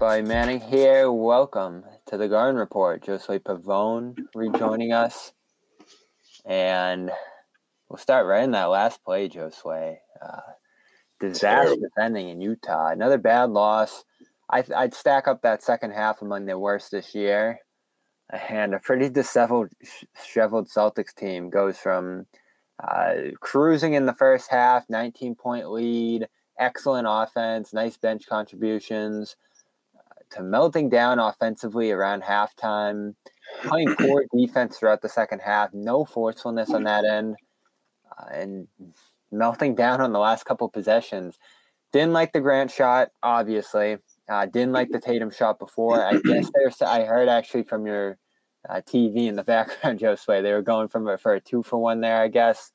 Bobby Manning here. Welcome to the Garden Report. Josue Pavon rejoining us. And we'll start right in that last play, Josue. Uh, disaster defending in Utah. Another bad loss. I, would stack up that second half among the worst this year. And a pretty disheveled, disheveled Celtics team goes from uh, cruising in the first half, 19 point lead, excellent offense, nice bench contributions, to melting down offensively around halftime, playing poor defense throughout the second half, no forcefulness on that end, uh, and melting down on the last couple possessions. Didn't like the Grant shot, obviously. Uh, didn't like the Tatum shot before. I guess there's. I heard actually from your uh, TV in the background, Josue, they were going from for a two for one there. I guess.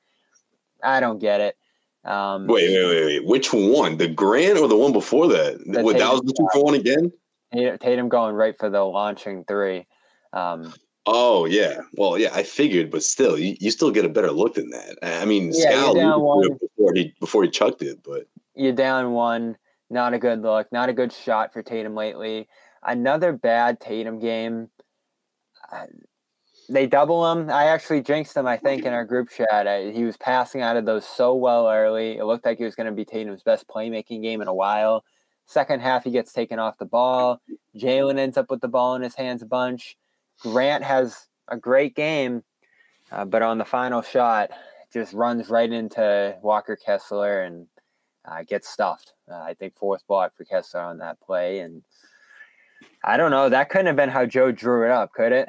I don't get it. Um, wait, wait, wait, wait. Which one? The Grant or the one before that? What, that was the two for one again? Tatum going right for the launching three. Um, oh yeah, well yeah, I figured, but still, you, you still get a better look than that. I mean, yeah, before he before he chucked it, but you're down one. Not a good look. Not a good shot for Tatum lately. Another bad Tatum game. Uh, they double him. I actually jinxed him, I think, in our group chat. I, he was passing out of those so well early. It looked like he was going to be Tatum's best playmaking game in a while. Second half, he gets taken off the ball. Jaylen ends up with the ball in his hands a bunch. Grant has a great game, uh, but on the final shot, just runs right into Walker Kessler and uh, gets stuffed. Uh, I think fourth block for Kessler on that play. And I don't know. That couldn't have been how Joe drew it up, could it?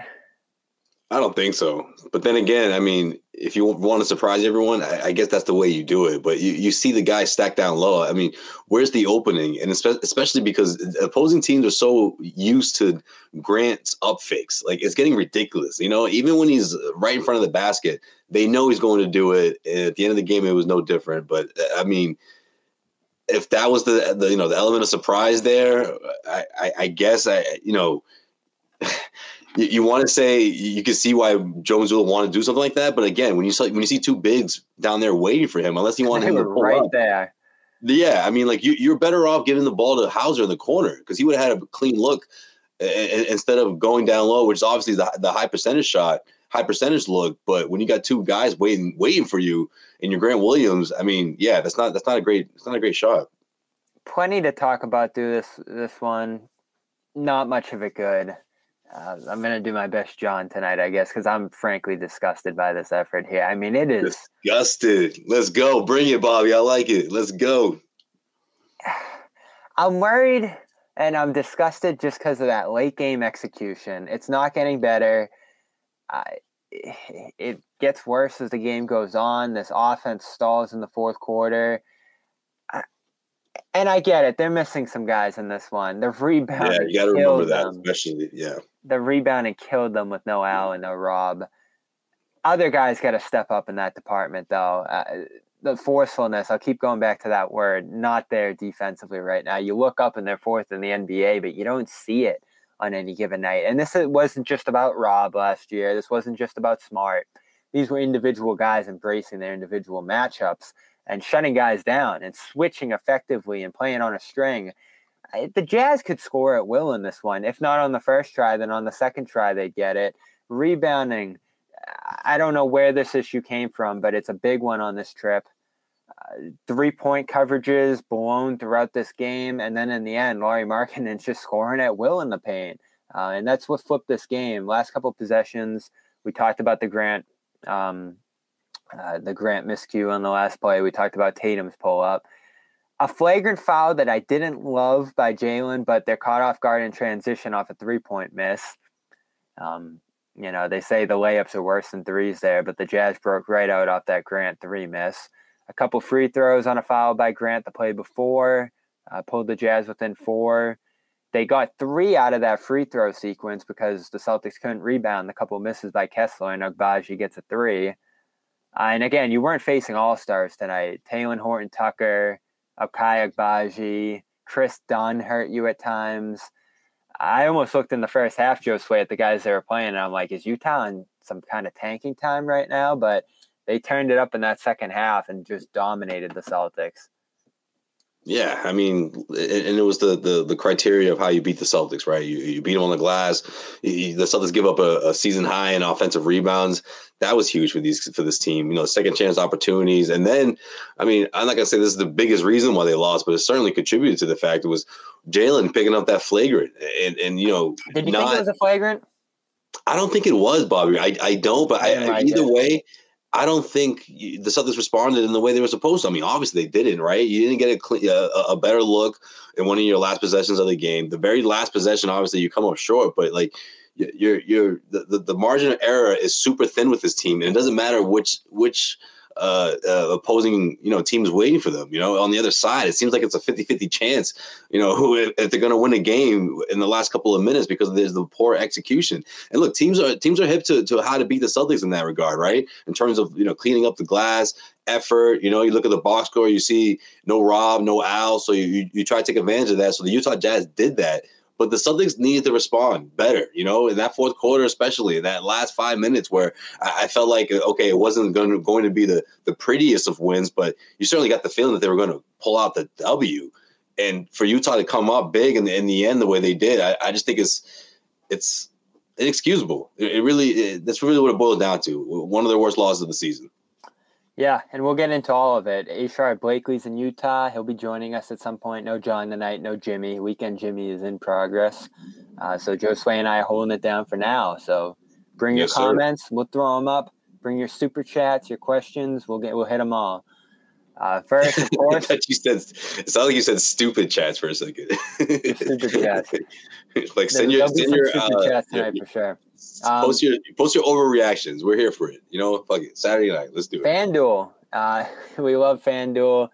I don't think so. But then again, I mean, if you want to surprise everyone, I, I, guess that's the way you do it. But you, you see the guy stack down low. I mean, where's the opening? And especially because opposing teams are so used to Grant's up fakes. Like, it's getting ridiculous. You know, even when he's right in front of the basket, they know he's going to do it. And at the end of the game, it was no different. But I mean, if that was the, the you know the element of surprise there, I, I, I guess I you know you, you want to say you can see why Jones will want to do something like that, but again, when you see when you see two bigs down there waiting for him, unless you want him to pull right up, there. Yeah, I mean, like you, you're better off giving the ball to Hauser in the corner because he would have had a clean look instead of going down low, which is obviously the, the high percentage shot, high percentage look. But when you got two guys waiting waiting for you in your Grant Williams, I mean, yeah, that's not that's not a great it's not a great shot. Plenty to talk about through this this one. Not much of it good. Uh, I'm gonna do my best, John, tonight, I guess, because I'm frankly disgusted by this effort here. I mean, it is disgusted. Let's go, bring it, Bobby. I like it. Let's go. I'm worried and I'm disgusted just because of that late game execution. It's not getting better. Uh, it gets worse as the game goes on. This offense stalls in the fourth quarter and I get it. They're missing some guys in this one. The rebound. Yeah, you got to remember that, them. especially yeah. The rebound and killed them with no Al and no Rob. Other guys got to step up in that department, though. Uh, the forcefulness. I'll keep going back to that word. Not there defensively right now. You look up and they're fourth in the NBA, but you don't see it on any given night. And this wasn't just about Rob last year. This wasn't just about Smart. These were individual guys embracing their individual matchups and shutting guys down and switching effectively and playing on a string. The Jazz could score at will in this one. If not on the first try, then on the second try they get it. Rebounding, I don't know where this issue came from, but it's a big one on this trip. Uh, three point coverages blown throughout this game, and then in the end, Lauri Markkanen's just scoring at will in the paint, uh, and that's what flipped this game. Last couple possessions, we talked about the Grant um, uh, the Grant miscue on the last play. We talked about Tatum's pull up. A flagrant foul that I didn't love by Jaylen, but they're caught off guard in transition off a three point miss. Um, you know, they say the layups are worse than threes there, but the Jazz broke right out off that Grant three miss. A couple free throws on a foul by Grant the play before, uh, pulled the Jazz within four. They got three out of that free throw sequence because the Celtics couldn't rebound. The couple misses by Kessler and Agbaji gets a three. Uh, and again, you weren't facing all stars tonight. Talen Horton Tucker, Ochai Agbaji, Kris Dunn hurt you at times. I almost looked in the first half, Josue, at the guys they were playing, and I'm like, is Utah in some kind of tanking time right now? But they turned it up in that second half and just dominated the Celtics. Yeah, I mean, and it was the, the the criteria of how you beat the Celtics, right? You, you beat them on the glass. You, the Celtics give up a, a, season high in offensive rebounds. That was huge for these for this team. You know, second chance opportunities, and then, I mean, I'm not gonna say this is the biggest reason why they lost, but it certainly contributed to the fact it was Jaylen picking up that flagrant, and and you know, did you not, think it was a flagrant? I don't think it was, Bobby. I, I don't, but I, I, either way, I don't think the Celtics responded in the way they were supposed to. I mean, obviously they didn't, right? You didn't get a, a, a, better look in one of your last possessions of the game. The very last possession, obviously, you come up short, but like you're you're the, the, the margin of error is super thin with this team, and it doesn't matter which which uh, uh, opposing you know teams waiting for them. You know, on the other side, it seems like it's a 50-50 chance. You know, who if, if they're going to win a game in the last couple of minutes because there's the poor execution. And look, teams are teams are hip to, to how to beat the Celtics in that regard, right? In terms of you know cleaning up the glass, effort. You know, you look at the box score, you see no Rob, no Al, so you, you, you try to take advantage of that. So the Utah Jazz did that. But the Celtics needed to respond better, you know, in that fourth quarter, especially in that last five minutes where I, I felt like, okay, it wasn't going to, going to be the, the prettiest of wins, but you certainly got the feeling that they were going to pull out the W. And for Utah to come up big in the, in the end the way they did, I, I just think it's it's inexcusable. It, it really it, that's really what it boils down to. One of their worst losses of the season. Yeah, and we'll get into all of it. A. Sherrod Blakely's in Utah. He'll be joining us at some point. No John tonight, no Jimmy. Weekend Jimmy is in progress. Uh, so Josue and I are holding it down for now. So bring yes, your comments. Sir. We'll throw them up. Bring your super chats, your questions. We'll get we'll hit them all. Uh, first, of course, you said it sounded like you said stupid chats for a second. stupid chats. like send your send your uh, chats tonight yeah, for sure. Um, post your post your overreactions. We're here for it. You know, fuck it. Saturday night. Let's do it. FanDuel. Uh, we love FanDuel.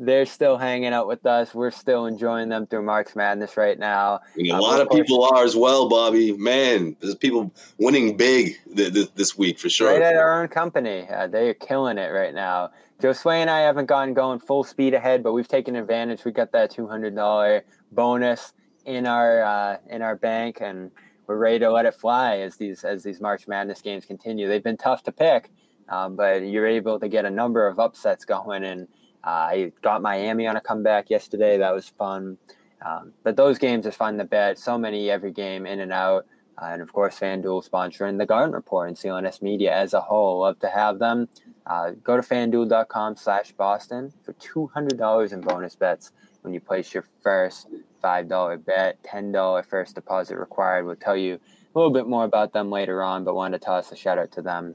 They're still hanging out with us. We're still enjoying them through March Madness right now. a uh, lot of people are as well, Bobby. Man, there's people winning big th- th- this week for sure. Right at our own company. Uh, they are killing it right now. Josue and I haven't gone going full speed ahead, but we've taken advantage. We got that two hundred dollar bonus in our uh, in our bank, and we're ready to let it fly as these as these March Madness games continue. They've been tough to pick, um, but you're able to get a number of upsets going. And uh, I got Miami on a comeback yesterday. That was fun. Um, but those games are fun to bet. So many every game in and out. Uh, and of course, FanDuel sponsoring the Garden Report and CLNS Media as a whole. Love to have them. Uh, go to fanduel.com slash Boston for $200 in bonus bets when you place your first $5 bet, $10 first deposit required. We'll tell you a little bit more about them later on, but wanted to toss a shout out to them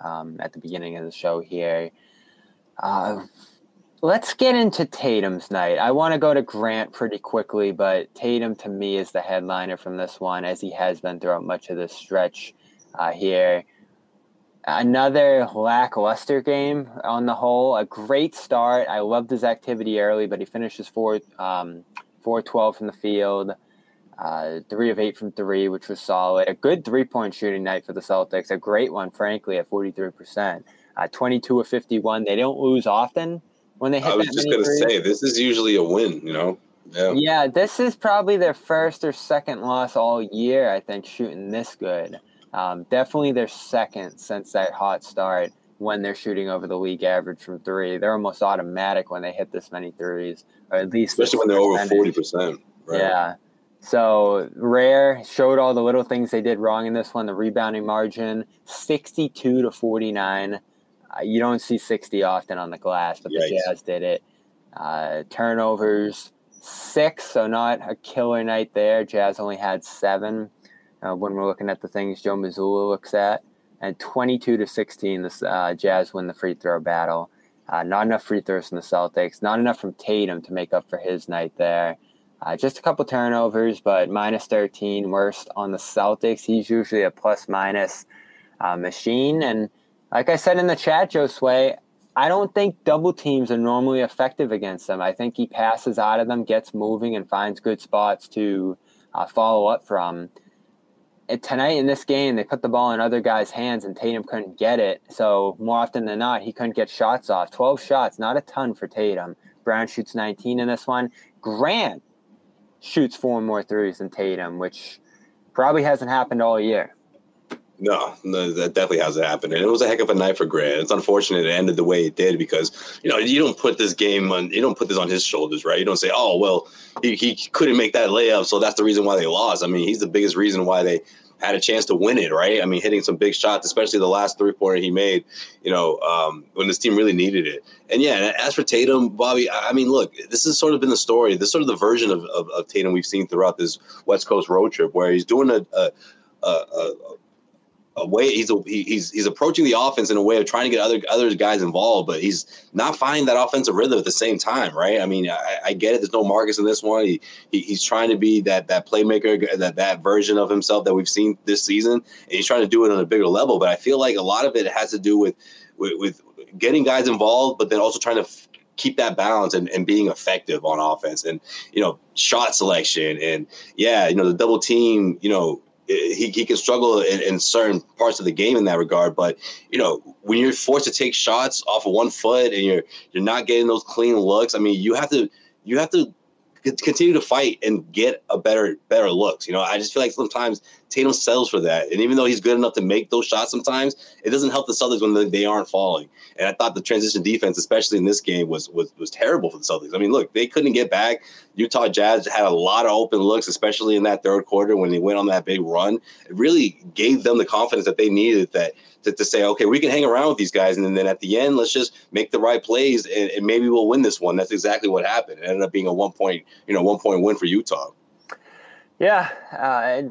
um, at the beginning of the show here. Uh, let's get into Tatum's night. I want to go to Grant pretty quickly, but Tatum to me is the headliner from this one, as he has been throughout much of this stretch uh, here. Another lackluster game on the whole. A great start. I loved his activity early, but he finishes fourth. um, four twelve from the field, uh, three of eight from three, which was solid. A good three point shooting night for the Celtics. A great one, frankly, at forty three percent. Uh, twenty two of fifty one. They don't lose often when they hit. I was just gonna say this is usually a win. You know. Yeah. yeah, this is probably their first or second loss all year. I think shooting this good. Um, definitely their second since that hot start when they're shooting over the league average from three. They're almost automatic when they hit this many threes, or at least especially when they're over forty percent. Right? Yeah. So rare showed all the little things they did wrong in this one. The rebounding margin, sixty-two to forty-nine. Uh, you don't see sixty often on the glass, but Yikes. the Jazz did it. Uh, turnovers six, so not a killer night there. Jazz only had seven uh, when we're looking at the things Joe Mazzulla looks at. And 22 to 16, the uh, Jazz win the free throw battle. Uh, not enough free throws from the Celtics. Not enough from Tatum to make up for his night there. Uh, just a couple turnovers, but minus 13, worst on the Celtics. He's usually a plus minus uh, machine. And like I said in the chat, Josue, I don't think double teams are normally effective against them. I think he passes out of them, gets moving, and finds good spots to uh, follow up from tonight in this game, they put the ball in other guys' hands and Tatum couldn't get it. So more often than not, he couldn't get shots off. 12 shots, not a ton for Tatum. Brown shoots 19 in this one. Grant shoots four more threes than Tatum, which probably hasn't happened all year. No, no, that definitely hasn't happened, and it was a heck of a night for Grant. It's unfortunate it ended the way it did because you know you don't put this game on, you don't put this on his shoulders, right? You don't say, oh well, he, he couldn't make that layup, so that's the reason why they lost. I mean, he's the biggest reason why they had a chance to win it, right? I mean, hitting some big shots, especially the last three pointer he made, you know, um, when this team really needed it. And yeah, as for Tatum, Bobby, I mean, look, this has sort of been the story. This is sort of the version of, of, of Tatum we've seen throughout this West Coast road trip, where he's doing a, a, a, a a way he's a, he's he's approaching the offense in a way of trying to get other other guys involved, but he's not finding that offensive rhythm at the same time, right? I mean, I, I get it. There's no Marcus in this one. He, he, he's trying to be that that playmaker, that that version of himself that we've seen this season, and he's trying to do it on a bigger level. But I feel like a lot of it has to do with with, with getting guys involved, but then also trying to f- keep that balance and, and being effective on offense and you know shot selection and yeah you know the double team you know he, he can struggle in, in, certain parts of the game in that regard. But you know, when you're forced to take shots off of one foot and you're you're not getting those clean looks, I mean, you have to you have to continue to fight and get a better better looks. You know, I just feel like sometimes Tatum sells for that, and even though he's good enough to make those shots, sometimes it doesn't help the Celtics when they aren't falling. And I thought the transition defense, especially in this game, was was was terrible for the Celtics. I mean, look, they couldn't get back. Utah Jazz had a lot of open looks, especially in that third quarter when they went on that big run. It really gave them the confidence that they needed that to, to say, okay, we can hang around with these guys, and then at the end, let's just make the right plays, and, and maybe we'll win this one. That's exactly what happened. It ended up being a one point, you know, one point win for Utah. Yeah, uh,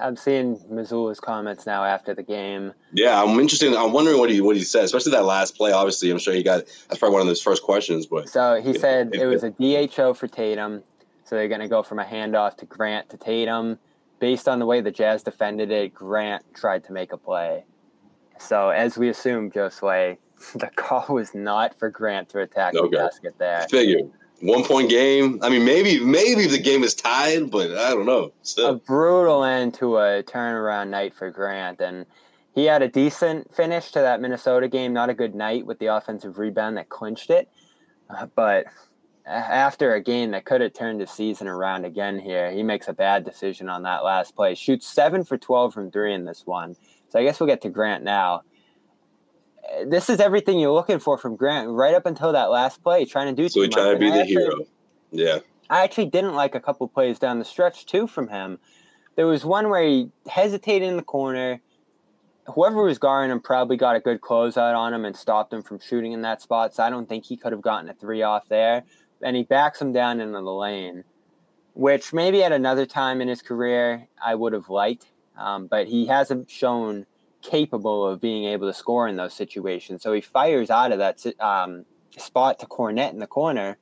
I'm seeing Mazzulla's comments now after the game. Yeah, I'm interested. I'm wondering what he what he said, especially that last play. Obviously, I'm sure he got that's probably one of his first questions. But so he said it, it was a DHO for Tatum, so they're going to go from a handoff to Grant to Tatum. Based on the way the Jazz defended it, Grant tried to make a play. So as we assumed, Josue, the call was not for Grant to attack okay. the basket there. Figure one point game. I mean, maybe maybe the game is tied, but I don't know. Still. A brutal end to a turnaround night for Grant, and he had a decent finish to that Minnesota game. Not a good night with the offensive rebound that clinched it, uh, but after a game that could have turned the season around again here, he makes a bad decision on that last play. Shoots seven for twelve from three in this one. So I guess we'll get to Grant now this is everything you're looking for from Grant right up until that last play, trying to do. Something. So he tried to be the actually, hero. Yeah. I actually didn't like a couple plays down the stretch too from him. There was one where he hesitated in the corner. Whoever was guarding him probably got a good closeout on him and stopped him from shooting in that spot. So I don't think he could have gotten a three off there. And he backs him down into the lane, which maybe at another time in his career I would have liked. Um, but he hasn't shown capable of being able to score in those situations. So he fires out of that um, spot to Kornet in the corner,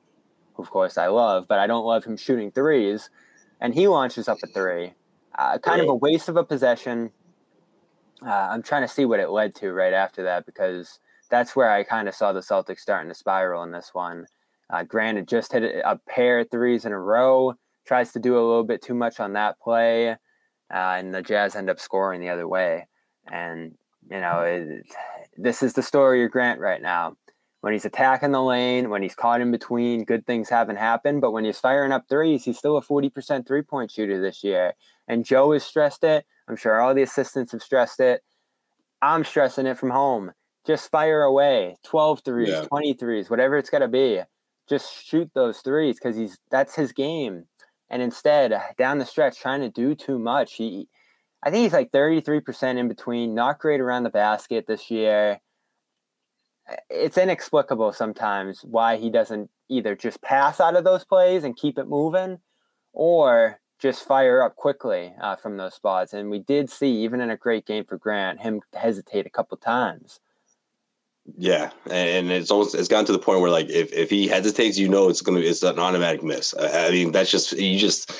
of course I love, but I don't love him shooting threes. And he launches up a three. Uh, kind of a waste of a possession. Uh, I'm trying to see what it led to right after that because that's where I kind of saw the Celtics starting to spiral in this one. Uh, granted, just hit a pair of threes in a row, tries to do a little bit too much on that play, uh, and the Jazz end up scoring the other way. And, you know, it, this is the story of Grant right now. When he's attacking the lane, when he's caught in between, good things haven't happened. But when he's firing up threes, he's still a 40% three point shooter this year. And Joe has stressed it. I'm sure all the assistants have stressed it. I'm stressing it from home. Just fire away 12 threes, yeah. 20 threes, whatever it's got to be. Just shoot those threes because he's that's his game. And instead, down the stretch, trying to do too much, he I think he's like 33% in between, not great around the basket this year. It's inexplicable sometimes why he doesn't either just pass out of those plays and keep it moving or just fire up quickly uh, from those spots. And we did see, even in a great game for Grant, him hesitate a couple times. Yeah, and it's almost it's gotten to the point where like if, if he hesitates, you know it's gonna it's an automatic miss. I mean that's just you just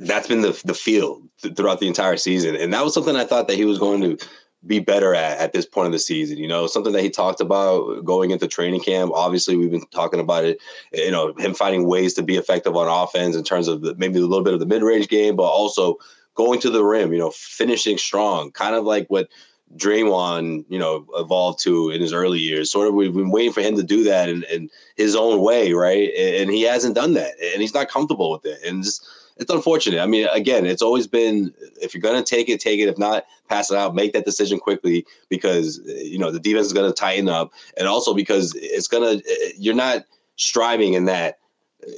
that's been the the feel throughout the entire season, and that was something I thought that he was going to be better at at this point of the season. You know, something that he talked about going into training camp. Obviously, we've been talking about it. You know, him finding ways to be effective on offense in terms of the, maybe a little bit of the mid range game, but also going to the rim. You know, finishing strong, kind of like what Draymond, you know, evolved to in his early years. Sort of, we've been waiting for him to do that in, in his own way, right? And he hasn't done that, and he's not comfortable with it. And just it's unfortunate. I mean, again, it's always been if you're gonna take it, take it. If not, pass it out. Make that decision quickly because you know the defense is gonna tighten up, and also because it's gonna you're not striving in that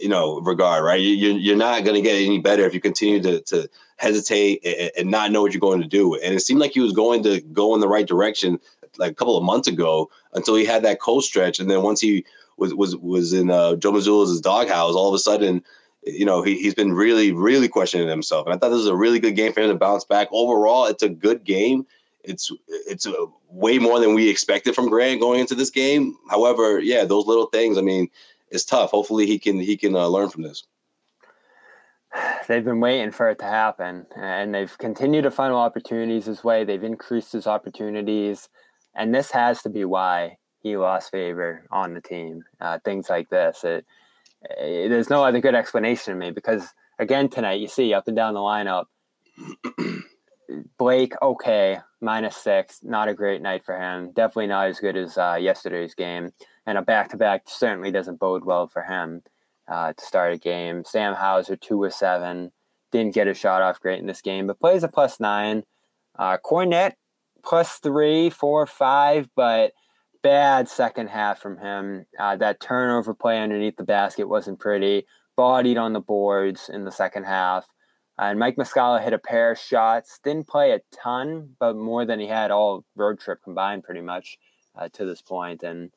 you know regard, right? You're you're not gonna get any better if you continue to to hesitate and, and not know what you're going to do. And it seemed like he was going to go in the right direction like a couple of months ago until he had that cold stretch, and then once he was was was in uh, Joe Mazzulla's doghouse, all of a sudden you know, he, he's been really, really questioning himself. And I thought this was a really good game for him to bounce back. Overall, it's a good game. It's it's a, way more than we expected from Grant going into this game. However, yeah, those little things. I mean, it's tough. Hopefully, he can he can uh, learn from this. They've been waiting for it to happen, and they've continued to funnel opportunities his way. They've increased his opportunities, and this has to be why he lost favor on the team. Uh, things like this. It Eh, there's no other good explanation to me because again tonight you see up and down the lineup Blake okay minus six not a great night for him definitely not as good as uh, yesterday's game and a back to back certainly doesn't bode well for him uh, to start a game Sam Hauser two or seven didn't get a shot off great in this game but plays a plus nine uh, Kornet plus three four five but bad second half from him. Uh, that turnover play underneath the basket wasn't pretty. Bodied on the boards in the second half. Uh, and Mike Muscala hit a pair of shots. Didn't play a ton, but more than he had all road trip combined, pretty much uh, to this point. And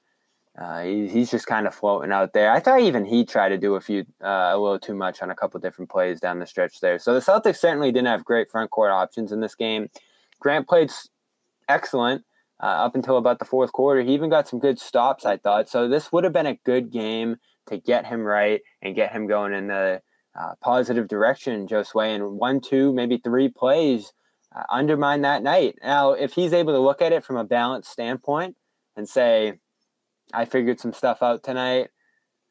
uh, he, he's just kind of floating out there. I thought even he tried to do a few, uh, a little too much on a couple different plays down the stretch there. So the Celtics certainly didn't have great front court options in this game. Grant played excellent uh, up until about the fourth quarter. He even got some good stops, I thought. So this would have been a good game to get him right and get him going in the uh, positive direction, Josue. And one, two, maybe three plays uh, undermine that night. Now, if he's able to look at it from a balanced standpoint and say, I figured some stuff out tonight.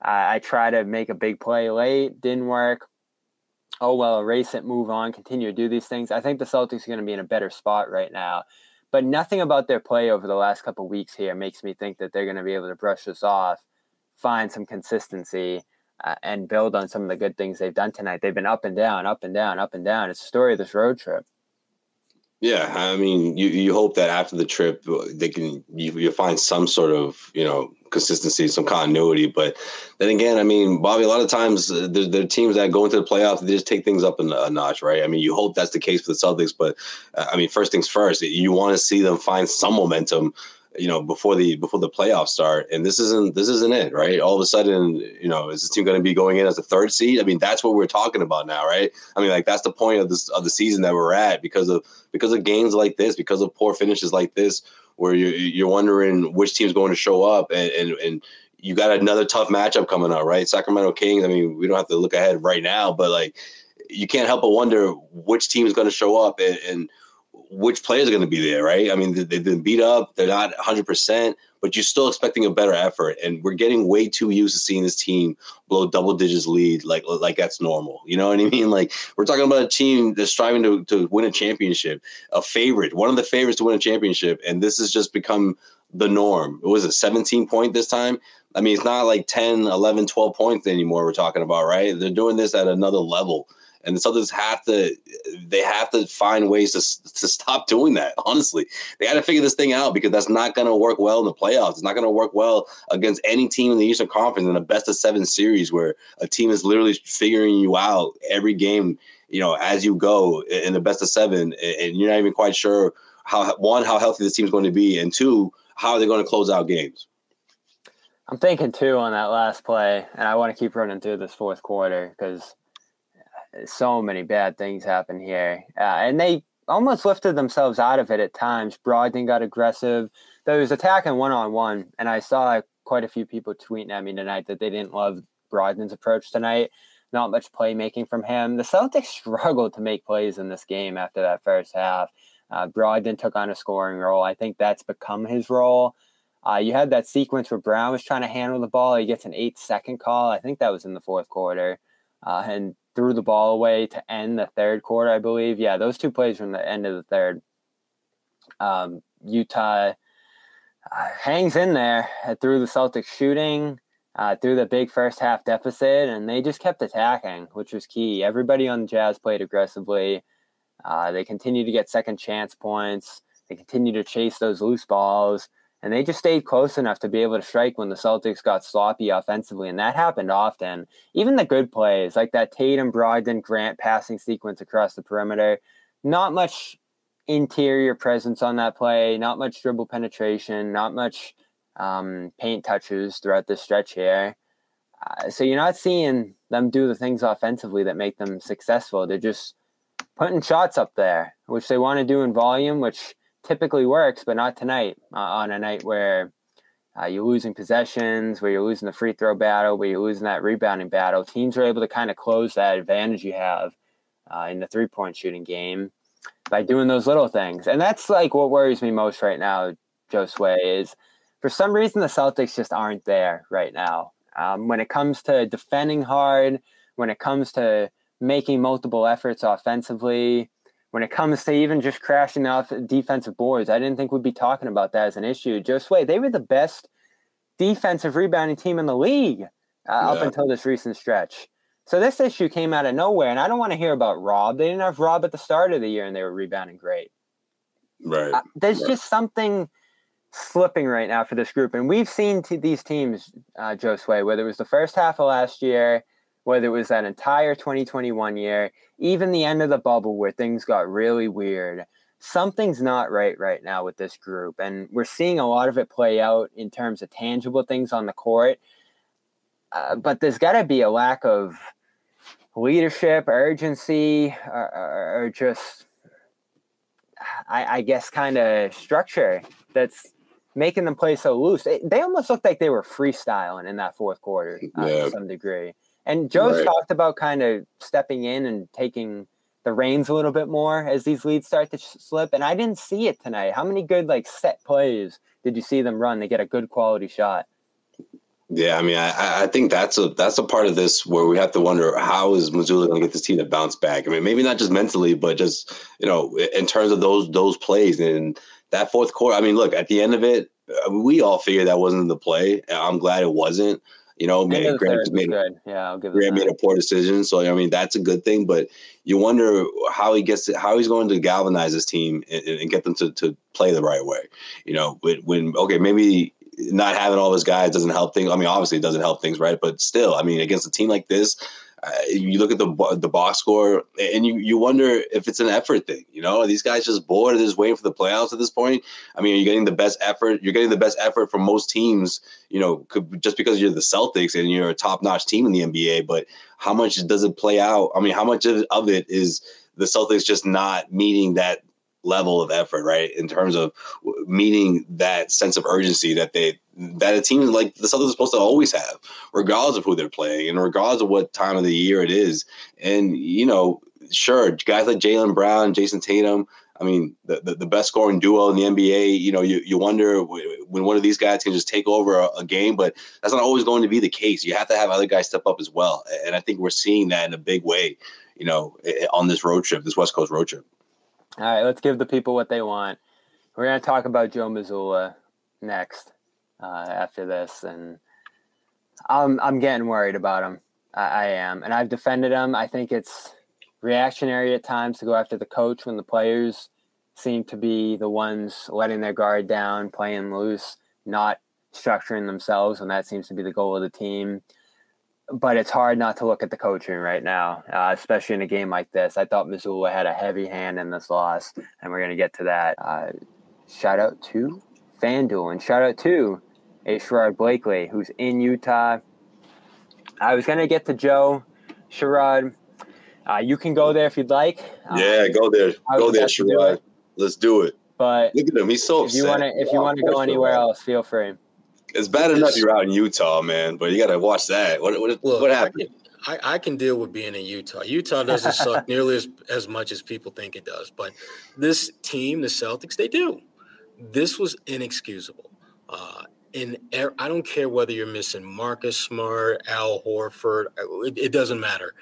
I, I try to make a big play late, didn't work. Oh well, erase it, move on, continue to do these things. I think the Celtics are going to be in a better spot right now but nothing about their play over the last couple weeks here makes me think that they're going to be able to brush this off, find some consistency, uh, and build on some of the good things they've done tonight. They've been up and down, up and down, up and down. It's the story of this road trip. Yeah, I mean, you, you hope that after the trip they can you, you find some sort of you know consistency, some continuity. But then again, I mean, Bobby, a lot of times uh, there, there are teams that go into the playoffs, they just take things up a, a notch, right? I mean, you hope that's the case for the Celtics, but uh, I mean, first things first, you want to see them find some momentum you know before the before the playoffs start. And this isn't this isn't it right? All of a sudden you know is this team going to be going in as a third seed? I mean that's what we're talking about now right? I mean like that's the point of this of the season that we're at because of because of games like this because of poor finishes like this where you're you're wondering which team's going to show up and and, and you got another tough matchup coming up right sacramento kings i mean we don't have to look ahead right now but like you can't help but wonder which team is going to show up and, and which players are going to be there, right? I mean, they've been beat up. They're not 100%, but you're still expecting a better effort. And we're getting way too used to seeing this team blow double digits lead like like that's normal. You know what I mean? Like, we're talking about a team that's striving to, to win a championship, a favorite, one of the favorites to win a championship. And this has just become the norm. It was a 17 point this time. I mean, it's not like 10, 11, 12 points anymore we're talking about, right? They're doing this at another level and the Celtics have to they have to find ways to to stop doing that. Honestly, they got to figure this thing out because that's not going to work well in the playoffs. It's not going to work well against any team in the Eastern Conference in a best of seven series where a team is literally figuring you out every game. You know, as you go in the best of seven, and you're not even quite sure how one how healthy this team's going to be, and two how are they're going to close out games. I'm thinking too on that last play, and I want to keep running through this fourth quarter because so many bad things happen here, uh, and they almost lifted themselves out of it at times. Brogdon got aggressive. There was attacking one on one, and I saw quite a few people tweeting at me tonight that they didn't love Brogdon's approach tonight. Not much playmaking from him. The Celtics struggled to make plays in this game after that first half. Uh, Brogdon took on a scoring role. I think that's become his role. Uh, you had that sequence where Brown was trying to handle the ball. He gets an eight second call. I think that was in the fourth quarter. Uh, and threw the ball away to end the third quarter, I believe. Yeah, those two plays from the end of the third. Um, Utah uh, hangs in there through the Celtics shooting. uh, through the big first half deficit, and they just kept attacking, which was key. Everybody on the Jazz played aggressively. Uh, they continue to get second chance points. They continue to chase those loose balls, and they just stayed close enough to be able to strike when the Celtics got sloppy offensively, and that happened often. Even the good plays, like that Tatum, Brogdon, Grant passing sequence across the perimeter, not much interior presence on that play, not much dribble penetration, not much um, paint touches throughout this stretch here. Uh, so you're not seeing them do the things offensively that make them successful. They're just putting shots up there, which they want to do in volume, which typically works, but not tonight uh, on a night where uh, you're losing possessions, where you're losing the free throw battle, where you're losing that rebounding battle. Teams are able to kind of close that advantage you have uh, in the three point shooting game by doing those little things. And that's like what worries me most right now, Josue, is for some reason the Celtics just aren't there right now. Um, when it comes to defending hard, when it comes to making multiple efforts offensively, when it comes to even just crashing off defensive boards, I didn't think we'd be talking about that as an issue. Josue, they were the best defensive rebounding team in the league uh, yeah. up until this recent stretch. So this issue came out of nowhere, and I don't want to hear about Rob. They didn't have Rob at the start of the year, and they were rebounding great. Right. Uh, there's right. just something slipping right now for this group. And we've seen t- these teams, uh, Josue, whether it was the first half of last year, whether it was that entire 2021 year, even the end of the bubble where things got really weird. Something's not right right now with this group. And we're seeing a lot of it play out in terms of tangible things on the court. Uh, but there's got to be a lack of leadership, urgency, or, or just, I, I guess, kind of structure that's making them play so loose. It, they almost looked like they were freestyling in that fourth quarter uh, yeah. to some degree. And Joe's right. talked about kind of stepping in and taking the reins a little bit more as these leads start to slip. And I didn't see it tonight. How many good like set plays did you see them run? They get a good quality shot. Yeah, I mean, I, I think that's a that's a part of this where we have to wonder how is Mazzulla going to get this team to bounce back. I mean, maybe not just mentally, but just you know, in terms of those those plays and that fourth quarter. I mean, look, at the end of it, uh, we all figured that wasn't the play. I'm glad it wasn't. You know, made, Grant made, good. yeah, I'll give Grant made a poor decision. So I mean, that's a good thing. But you wonder how he gets to, how he's going to galvanize his team and, and get them to, to play the right way. You know, when, when okay, maybe not having all his guys doesn't help things. I mean, obviously it doesn't help things, right? But still, I mean, against a team like this, uh, you look at the the box score and you, you wonder if it's an effort thing. You know, are these guys just bored? Are just waiting for the playoffs at this point? I mean, are you getting the best effort? You're getting the best effort from most teams. You know, could, just because you're the Celtics and you're a top notch team in the NBA. But how much does it play out? I mean, how much of it is the Celtics just not meeting that level of effort, right? In terms of meeting that sense of urgency that they that a team like the Celtics is supposed to always have, regardless of who they're playing and regardless of what time of the year it is. And you know, sure, guys like Jaylen Brown, Jayson Tatum. I mean, the, the, the, best scoring duo in the NBA. You know, you, you wonder when one of these guys can just take over a, a, game, but that's not always going to be the case. You have to have other guys step up as well, and I think we're seeing that in a big way. You know, on this road trip, this West Coast road trip. All right, let's give the people what they want. We're going to talk about Joe Mazzulla next uh, after this, and I'm I'm getting worried about him. I, I am, and I've defended him. I think it's reactionary at times to go after the coach when the players seem to be the ones letting their guard down, playing loose, not structuring themselves and that seems to be the goal of the team but it's hard not to look at the coaching right now, uh, especially in a game like this. I thought Mazzulla had a heavy hand in this loss, and we're going to get to that. Uh, shout out to FanDuel and shout out to A. Sherrod Blakely, who's in Utah. I was going to get to Joe Sherrod. Uh, you can go there if you'd like. Yeah, go there. Go there, Sherrod. Let's do it. But look at him; he's so if you want to, if you want to go anywhere else, feel free. It's bad enough you're out in Utah, man, but you got to watch that. What what, what happened? I, can, I, I, can deal with being in Utah. Utah doesn't suck nearly as, as much as people think it does, but this team, the Celtics, they do. This was inexcusable. Uh, in I don't care whether you're missing Marcus Smart, Al Horford, it, it doesn't matter.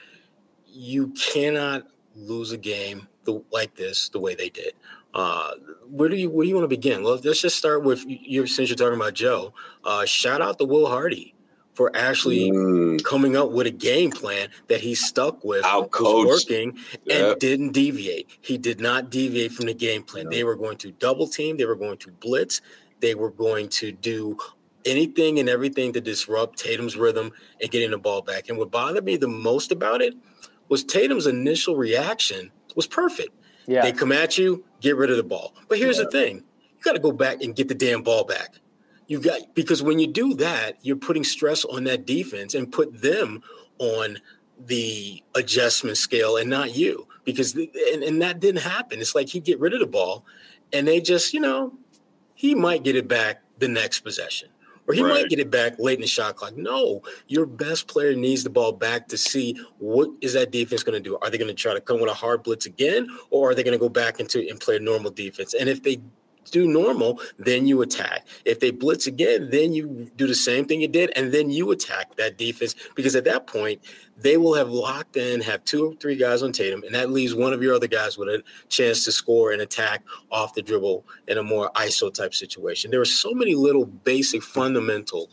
You cannot lose a game the, like this the way they did. Uh, where do you where do you want to begin? Well, let's just start with you. Since you're talking about Joe, uh, shout out to Will Hardy for actually mm. coming up with a game plan that he stuck with, was working, and didn't deviate. He did not deviate from the game plan. They were going to double team, they were going to blitz, they were going to do anything and everything to disrupt Tatum's rhythm and getting the ball back. And what bothered me the most about it was Tatum's initial reaction was perfect. Yeah. They come at you, get rid of the ball. But here's yeah. the thing you got to go back and get the damn ball back. You got because when you do that, you're putting stress on that defense and put them on the adjustment scale and not you because and, and that didn't happen. It's like he get rid of the ball and they just, you know, he might get it back the next possession or he right. might get it back late in the shot clock. No, your best player needs the ball back to see what is that defense going to do. Are they going to try to come with a hard blitz again, or are they going to go back into and play a normal defense? And if they do normal, then you attack. If they blitz again, then you do the same thing you did, and then you attack that defense because at that point, they will have locked in, have two or three guys on Tatum, and that leaves one of your other guys with a chance to score and attack off the dribble in a more ISO type situation. There are so many little basic fundamental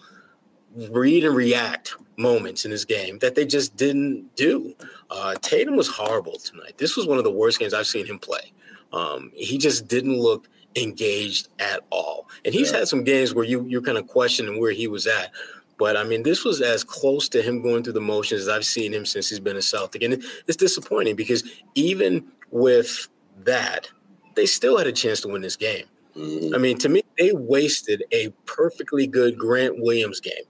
read and react moments in this game that they just didn't do. Uh, Tatum was horrible tonight. This was one of the worst games I've seen him play. Um, he just didn't look engaged at all. And he's yeah. had some games where you you're kind of questioning where he was at. But I mean, this was as close to him going through the motions as I've seen him since he's been a Celtic. And it's disappointing because even with that, they still had a chance to win this game. Mm-hmm. I mean, to me, they wasted a perfectly good Grant Williams game.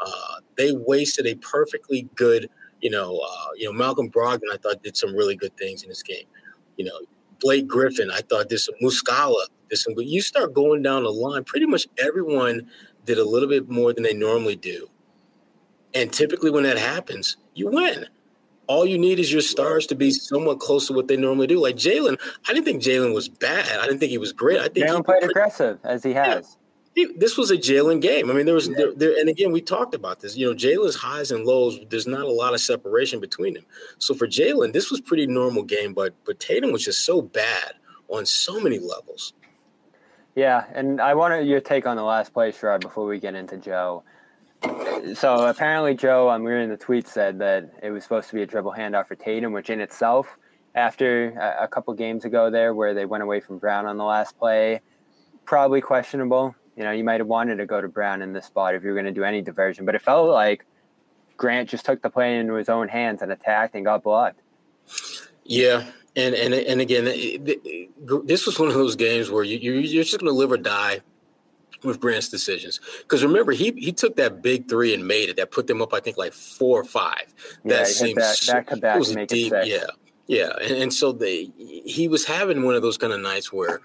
Uh, they wasted a perfectly good, you know, uh, you know, Malcolm Brogdon. I thought did some really good things in this game. You know, Blake Griffin. I thought did some Muscala this one, but you start going down the line, pretty much everyone did a little bit more than they normally do. And typically, when that happens, you win. All you need is your stars to be somewhat close to what they normally do. Like Jaylen, I didn't think Jaylen was bad. I didn't think he was great. I think Jaylen played aggressive as he has. Yeah. He, this was a Jaylen game. I mean, there was yeah. there, there, and again, we talked about this. You know, Jaylen's highs and lows. There's not a lot of separation between them. So for Jaylen, this was pretty normal game. But but Tatum was just so bad on so many levels. Yeah, and I wanted your take on the last play, Sherrod, before we get into Joe. So apparently, Joe, um, I'm reading the tweet, said that it was supposed to be a dribble handoff for Tatum, which in itself, after a, a couple games ago there where they went away from Brown on the last play, probably questionable. You know, you might have wanted to go to Brown in this spot if you were going to do any diversion, but it felt like Grant just took the play into his own hands and attacked and got blocked. Yeah, and and and again, this was one of those games where you you're just going to live or die with Grant's decisions. Because remember, he he took that big three and made it. That put them up, I think, like four or five. Yeah, that seems that, that back was make deep, Yeah, yeah, and, and so they he was having one of those kind of nights where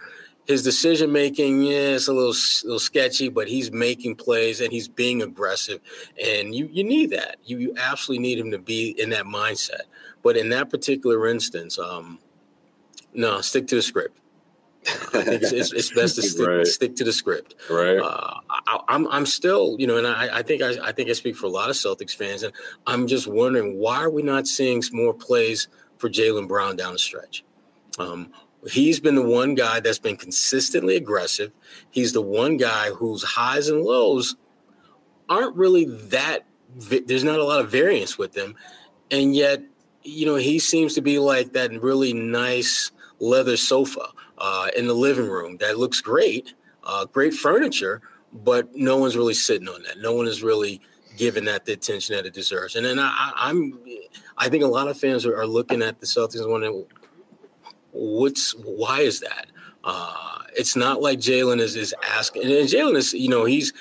his decision making, yeah, it's a little little sketchy, but he's making plays and he's being aggressive, and you you need that. You you absolutely need him to be in that mindset. But in that particular instance, um, no, stick to the script. I think it's, it's, it's best to stick, right. stick to the script. Right. Uh, I, am I'm, I'm still, you know, and I, I think I, I think I speak for a lot of Celtics fans, and I'm just wondering why are we not seeing more plays for Jaylen Brown down the stretch? Um, he's been the one guy that's been consistently aggressive. He's the one guy whose highs and lows aren't really that. There's not a lot of variance with them, and yet you know, he seems to be like that really nice leather sofa uh, in the living room that looks great, uh, great furniture, but no one's really sitting on that. No one is really giving that the attention that it deserves. And then I, I'm, I think a lot of fans are, looking at the Celtics wondering, what's why is that? Uh, it's not like Jaylen is is asking, and Jaylen is, you know, he's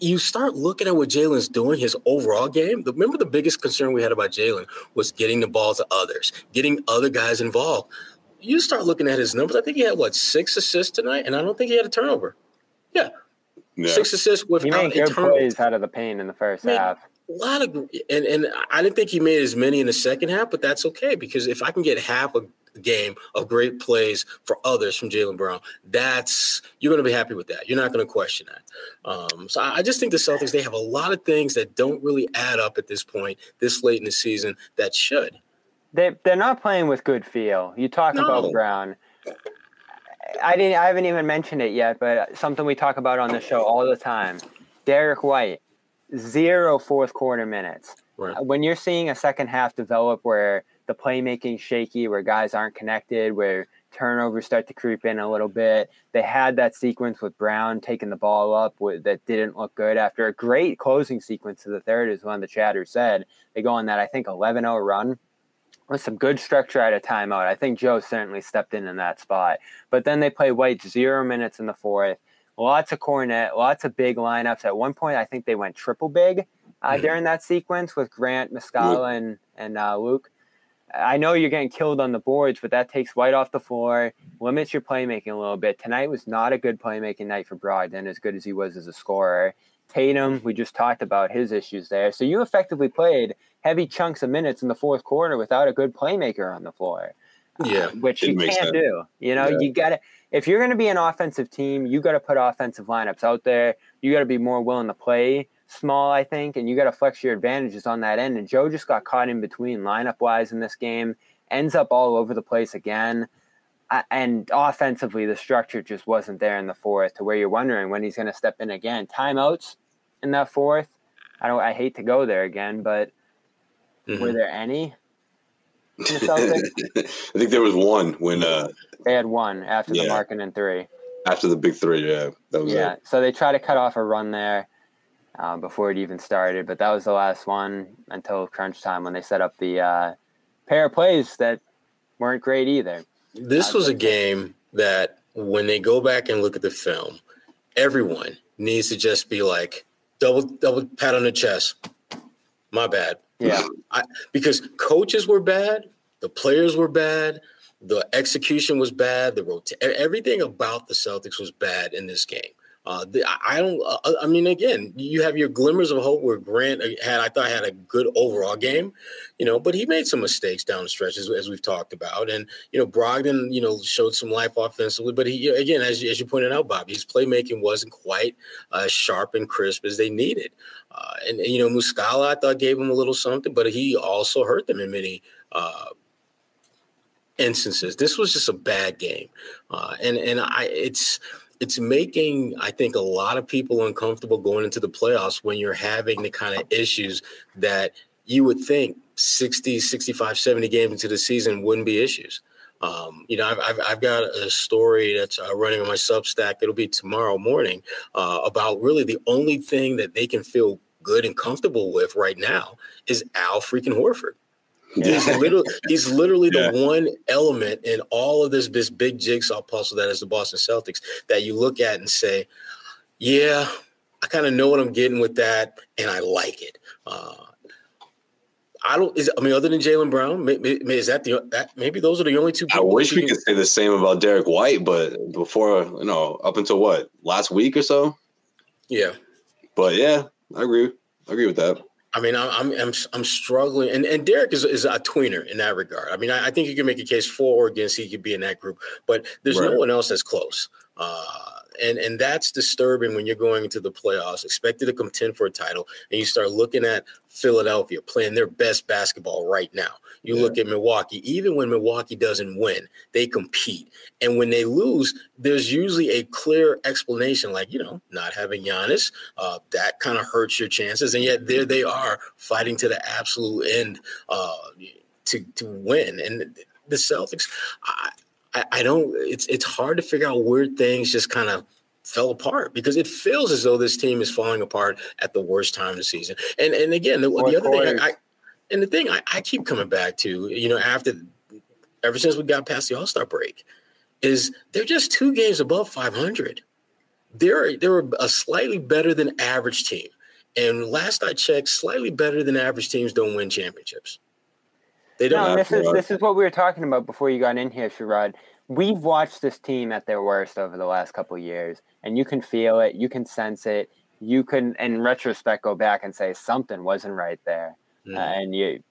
you start looking at what Jaylen's doing, his overall game. Remember, the biggest concern we had about Jaylen was getting the ball to others, getting other guys involved. You start looking at his numbers. I think he had what six assists tonight, and I don't think he had a turnover. Yeah, yeah. six assists without he made good plays out of the paint in the first half. A lot of and and I didn't think he made as many in the second half, but that's okay because if I can get half a game of great plays for others from Jaylen Brown. That's you're going to be happy with that. You're not going to question that. Um, so I, I just think the Celtics they have a lot of things that don't really add up at this point, this late in the season, that should. They they're not playing with good feel. You talk no. about Brown. I didn't. I haven't even mentioned it yet, but something we talk about on the show all the time. Derrick White zero fourth quarter minutes. Right. When you're seeing a second half develop where the playmaking shaky, where guys aren't connected, where turnovers start to creep in a little bit. They had that sequence with Brown taking the ball up with, that didn't look good after a great closing sequence to the third, as one of the chatters said. They go on that, I think, 11 0 run with some good structure at a timeout. I think Joe certainly stepped in in that spot. But then they play White zero minutes in the fourth. Lots of Kornet, lots of big lineups. At one point, I think they went triple big uh, mm-hmm. during that sequence with Grant, Muscala, and, and uh, Luke. I know you're getting killed on the boards, but that takes White off the floor, limits your playmaking a little bit. Tonight was not a good playmaking night for Brogdon, as good as he was as a scorer. Tatum, we just talked about his issues there. So you effectively played heavy chunks of minutes in the fourth quarter without a good playmaker on the floor. Yeah, uh, which you can't sense. do. You know, yeah. you got to if you're going to be an offensive team, you got to put offensive lineups out there. You got to be more willing to play small, I think, and you got to flex your advantages on that end. And Joe just got caught in between lineup wise in this game, ends up all over the place again. and offensively, the structure just wasn't there in the fourth to where you're wondering when he's going to step in again. Timeouts in that fourth. I don't. I hate to go there again, but mm-hmm. were there any? I think there was one when uh, they had one after yeah. the and three. After the big three, yeah, that was yeah. It. So they try to cut off a run there uh, before it even started. But that was the last one until crunch time when they set up the uh, pair of plays that weren't great either. This uh, was a game that when they go back and look at the film, everyone needs to just be like double double pat on the chest. My bad. Yeah. I, because coaches were bad, the players were bad, the execution was bad, the rota- everything about the Celtics was bad in this game. Uh, the, I don't. Uh, I mean, again, you have your glimmers of hope where Grant had. I thought had a good overall game, you know, but he made some mistakes down the stretch as, as we've talked about, and you know, Brogdon, you know, showed some life offensively, but he again, as as you pointed out, Bob, his playmaking wasn't quite uh, sharp and crisp as they needed, uh, and, and, you know, Muscala, I thought gave him a little something, but he also hurt them in many uh, instances. This was just a bad game, uh, and and I it's it's making i think a lot of people uncomfortable going into the playoffs when you're having the kind of issues that you would think 60 65 70 games into the season wouldn't be issues um, you know, I've, I've, I've, got a story that's uh, running on my Substack. It'll be tomorrow morning uh, about really the only thing that they can feel good and comfortable with right now is Al freaking Horford. He's literally he's literally yeah. the one element in all of this this big jigsaw puzzle that is the Boston Celtics that you look at and say, yeah, I kind of know what I'm getting with that, and I like it. Uh, I don't. Is I mean, other than Jaylen Brown, maybe, is that the that maybe those are the only two. I wish we could say the same about Derrick White, but before you know, up until what last week or so. Yeah, but yeah, I agree. I agree with that. I mean, I'm I'm I'm struggling, and and Derrick is is a tweener in that regard. I mean, I, I think you can make a case for or against he could be in that group, but there's right. no one else that's close. Uh, and and that's disturbing when you're going into the playoffs, expected to contend for a title, and you start looking at Philadelphia playing their best basketball right now. You yeah. look at Milwaukee, even when Milwaukee doesn't win, they compete, and when they lose, there's usually a clear explanation, like you know, not having Giannis, uh, that kind of hurts your chances, and yet there they are fighting to the absolute end uh, to to win, and the Celtics. I, I, I don't. It's it's hard to figure out where things just kind of fell apart because it feels as though this team is falling apart at the worst time of the season. And and again, the, the other thing, I, I, and the thing I, I keep coming back to, you know, after ever since we got past the All Star break, is they're just two games above 500. They're they're a slightly better than average team, and last I checked, slightly better than average teams don't win championships. They don't. No, this is this is what we were talking about before you got in here, Sherrod. We've watched this team at their worst over the last couple years, and you can feel it, you can sense it, you can, in retrospect, go back and say something wasn't right there, mm. and you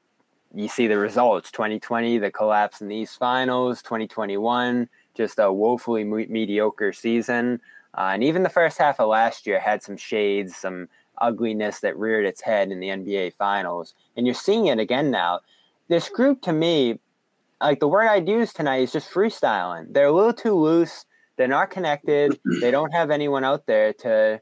you see the results. 2020, the collapse in the East Finals. 2021, just a woefully me- mediocre season, uh, and even the first half of last year had some shades, some ugliness that reared its head in the NBA Finals, and you're seeing it again now this group to me, like the word I'd use tonight is just freestyling. They're a little too loose. They're not connected. they don't have anyone out there to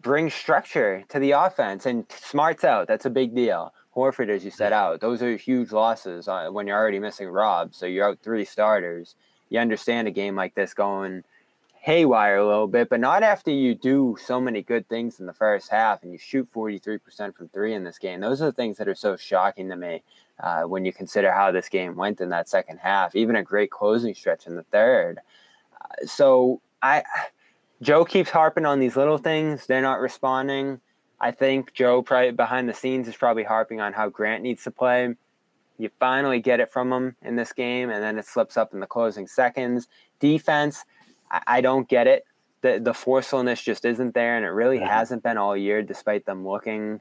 bring structure to the offense and smarts out. That's a big deal. Horford, as you said, out. Those are huge losses uh, when you're already missing Rob. So you're out three starters. You understand a game like this going haywire a little bit, but not after you do so many good things in the first half and you shoot 43% from three in this game. Those are the things that are so shocking to me uh, when you consider how this game went in that second half, even a great closing stretch in the third. Uh, so I, Joe keeps harping on these little things. They're not responding. I think Joe probably behind the scenes is probably harping on how Grant needs to play. You finally get it from him in this game, and then it slips up in the closing seconds. Defense, I, I don't get it. The the forcefulness just isn't there, and it really mm-hmm. hasn't been all year, despite them looking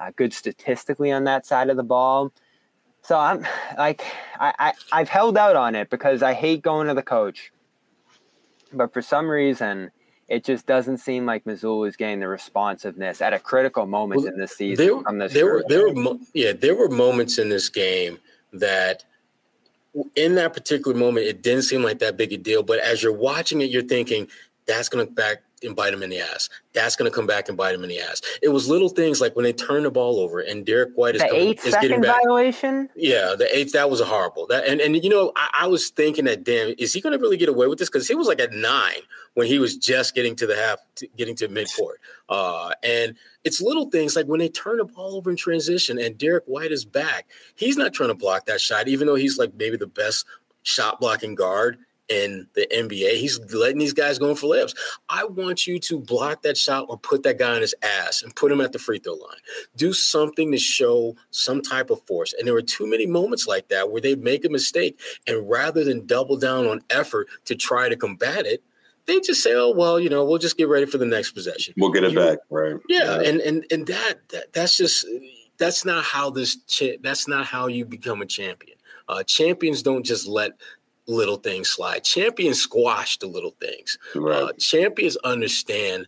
uh, good statistically on that side of the ball. So I'm like I, I I've held out on it because I hate going to the coach, but for some reason it just doesn't seem like Mazzulla is getting the responsiveness at a critical moment well, in this season there, from this. There were, there were, yeah, there were moments in this game that, in that particular moment, it didn't seem like that big a deal. But as you're watching it, you're thinking that's going to back and bite him in the ass. That's going to come back and bite him in the ass. It was little things like when they turn the ball over and Derrick White is, the coming, eight is getting back. violation. Yeah, the eighth that was horrible. That and and you know I, I was thinking that damn is he going to really get away with this because he was like at nine when he was just getting to the half, to, getting to midcourt. Uh, and it's little things like when they turn the ball over in transition and Derrick White is back, he's not trying to block that shot, even though he's like maybe the best shot blocking guard in the NBA. He's letting these guys go in for layups. I want you to block that shot or put that guy on his ass and put him at the free throw line. Do something to show some type of force. And there were too many moments like that where they make a mistake. And rather than double down on effort to try to combat it, they just say, "Oh well, you know, we'll just get ready for the next possession. We'll get it you, back, right?" Yeah, yeah, and and and that, that that's just that's not how this cha- that's not how you become a champion. Uh, champions don't just let little things slide. Champions squash the little things. Right. Uh, champions understand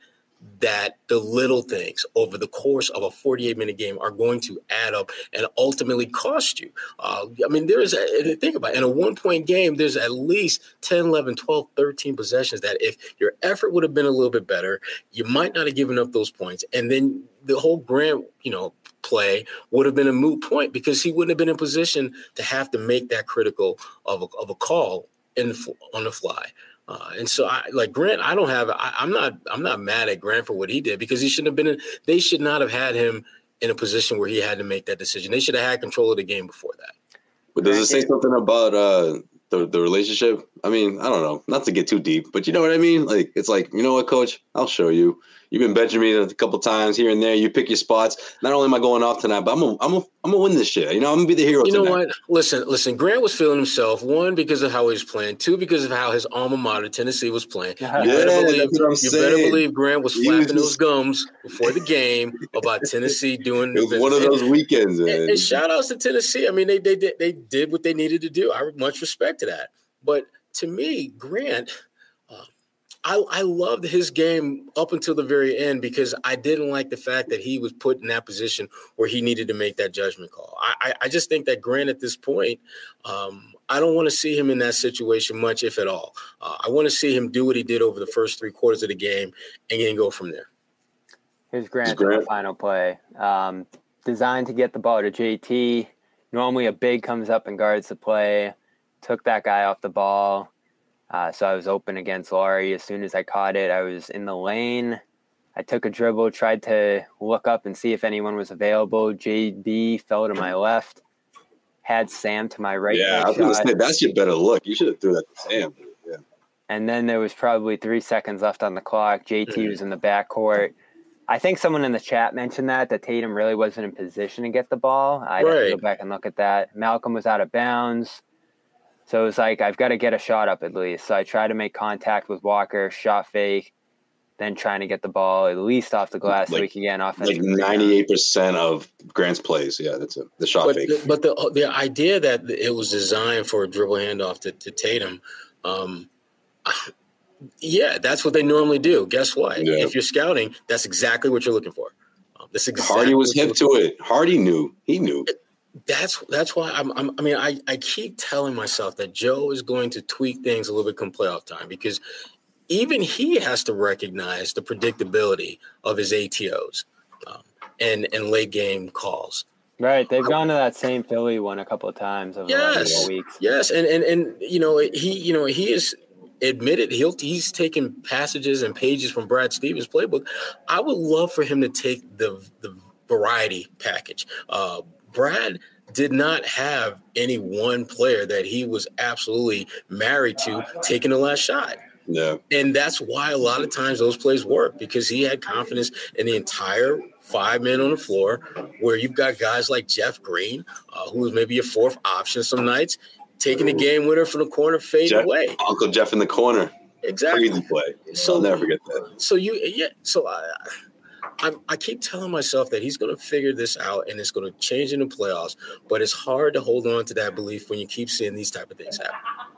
that the little things over the course of a 48 minute game are going to add up and ultimately cost you. Uh, I mean, there's a, think about it. In a one point game, there's at least 10, 11, 12, 13 possessions that if your effort would have been a little bit better, you might not have given up those points. And then the whole Grant, you know, play would have been a moot point because he wouldn't have been in position to have to make that critical of a, of a call in on the fly. Uh, and so I like Grant, I don't have I, am not I'm not mad at Grant for what he did because he shouldn't have been in, they should not have had him in a position where he had to make that decision. They should have had control of the game before that. But does it say something about uh the, the relationship? I mean, I don't know, not to get too deep, but you know what I mean? Like it's like, you know what, coach, I'll show you. You've been benching me a couple times here and there. You pick your spots. Not only am I going off tonight, but I'm gonna I'm gonna I'm gonna win this shit. You know, I'm gonna be the hero. You know tonight. what? Listen, listen. Grant was feeling himself. One because of how he was playing. Two because of how his alma mater Tennessee was playing. You yeah, better believe you saying. better believe Grant was flapping was those gums before the game about Tennessee doing. it was one of those weekends. And, and, and shout outs to Tennessee. I mean, they they did they did what they needed to do. I much respect to that. But to me, Grant I, I loved his game up until the very end because I didn't like the fact that he was put in that position where he needed to make that judgment call. I, I just think that Grant at this point, um, I don't want to see him in that situation much, if at all. Uh, I want to see him do what he did over the first three quarters of the game and then go from there. Here's Grant, Grant. final play. Um, designed to get the ball to JT. Normally, a big comes up and guards the play. Took that guy off the ball uh, so I was open against Lauri. As soon as I caught it, I was in the lane. I took a dribble, tried to look up and see if anyone was available. JB fell to my left, had Sam to my right. Yeah, I was going to say that's your better look. You should have threw that to Sam. Yeah. And then there was probably three seconds left on the clock. JT mm-hmm. was in the backcourt. I think someone in the chat mentioned that that Tatum really wasn't in position to get the ball. I'd right. have to go back and look at that. Malcolm was out of bounds. So it was like I've got to get a shot up at least. So I try to make contact with Walker, shot fake, then trying to get the ball at least off the glass like, so we can get offense. Like ninety eight percent of Grant's plays, yeah, that's it. The shot but fake. The, but the the idea that it was designed for a dribble handoff to, to Tatum, um, yeah, that's what they normally do. Guess what? Yeah. If you're scouting, that's exactly what you're looking for. Um, that's exactly Hardy was hip to it. Hardy knew. He knew. That's that's why I'm, I'm, i mean I, I keep telling myself that Joe is going to tweak things a little bit come playoff time because even he has to recognize the predictability of his ATOs um, and and late game calls. Right, they've gone to that same Philly one a couple of times over yes, the last weeks. Yes, and and and you know he you know he is admitted he'll he's taken passages and pages from Brad Stevens' playbook. I would love for him to take the the variety package. Uh, Brad did not have any one player that he was absolutely married to taking the last shot. Yeah. And that's why a lot of times those plays work because he had confidence in the entire five men on the floor, where you've got guys like Jeff Green, uh, who is maybe a fourth option some nights, taking the game winner from the corner, fade Jeff, away. Uncle Jeff in the corner. Exactly. Crazy play. So I'll never forget that. So you, yeah. So I, I, I keep telling myself that he's going to figure this out and it's going to change in the playoffs. But it's hard to hold on to that belief when you keep seeing these type of things happen.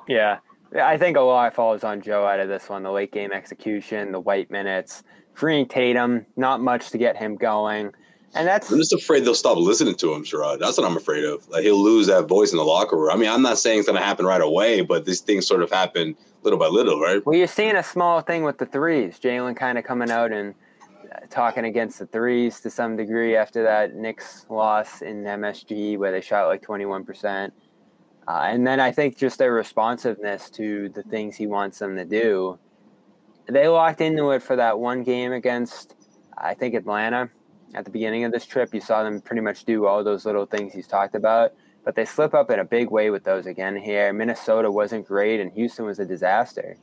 Yeah, I think a lot falls on Joe out of this one. The late game execution, the white minutes, freeing Tatum, not much to get him going. And that's I'm just afraid they'll stop listening to him, Sherrod. That's what I'm afraid of. Like he'll lose that voice in the locker room. I mean, I'm not saying it's gonna happen right away, but these things sort of happen little by little, right? Well, you're seeing a small thing with the threes. Jaylen kind of coming out and talking against the threes to some degree after that Knicks loss in MSG where they shot like 21%. Uh, and then I think just their responsiveness to the things he wants them to do. They locked into it for that one game against, I think, Atlanta at the beginning of this trip. You saw them pretty much do all those little things he's talked about, but they slip up in a big way with those again here. Minnesota wasn't great, and Houston was a disaster.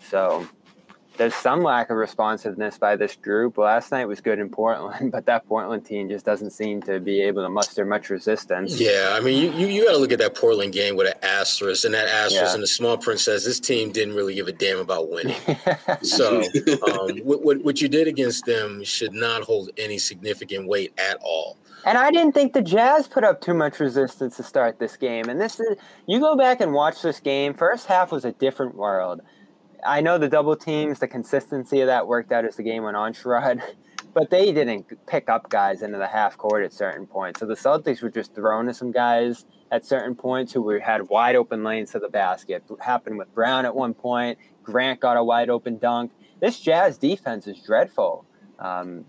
So there's some lack of responsiveness by this group. Last night was good in Portland, but that Portland team just doesn't seem to be able to muster much resistance. Yeah, I mean, you, you, you got to look at that Portland game with an asterisk, and that asterisk yeah. in the small print says this team didn't really give a damn about winning. so um, what, what you did against them should not hold any significant weight at all. And I didn't think the Jazz put up too much resistance to start this game. And this is you go back and watch this game. First half was a different world. I know the double teams, the consistency of that worked out as the game went on, Sherrod, but they didn't pick up guys into the half court at certain points. So the Celtics were just throwing to some guys at certain points who were, had wide open lanes to the basket. It happened with Brown at one point. Grant got a wide open dunk. This Jazz defense is dreadful. Um,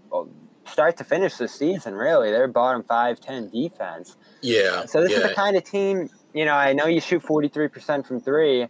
start to finish the season, really. They're bottom five, 10 defense. Yeah. So this yeah. is the kind of team, you know, I know you shoot 43% from three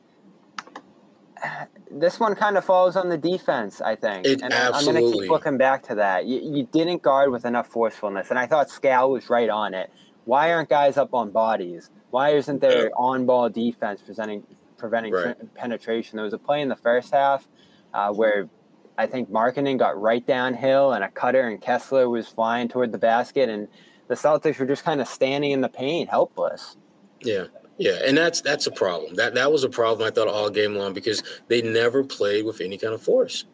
this one kind of falls on the defense, I think. It and absolutely. I'm going to keep looking back to that. You, you, didn't guard with enough forcefulness, and I thought Skal was right on it. Why aren't guys up on bodies? Why isn't there on-ball defense presenting, preventing right. penetration? There was a play in the first half uh, where I think Markkanen got right downhill, and a cutter and Kessler was flying toward the basket, and the Celtics were just kind of standing in the paint, helpless. Yeah, yeah, and that's that's a problem. That that was a problem I thought all game long because they never played with any kind of force.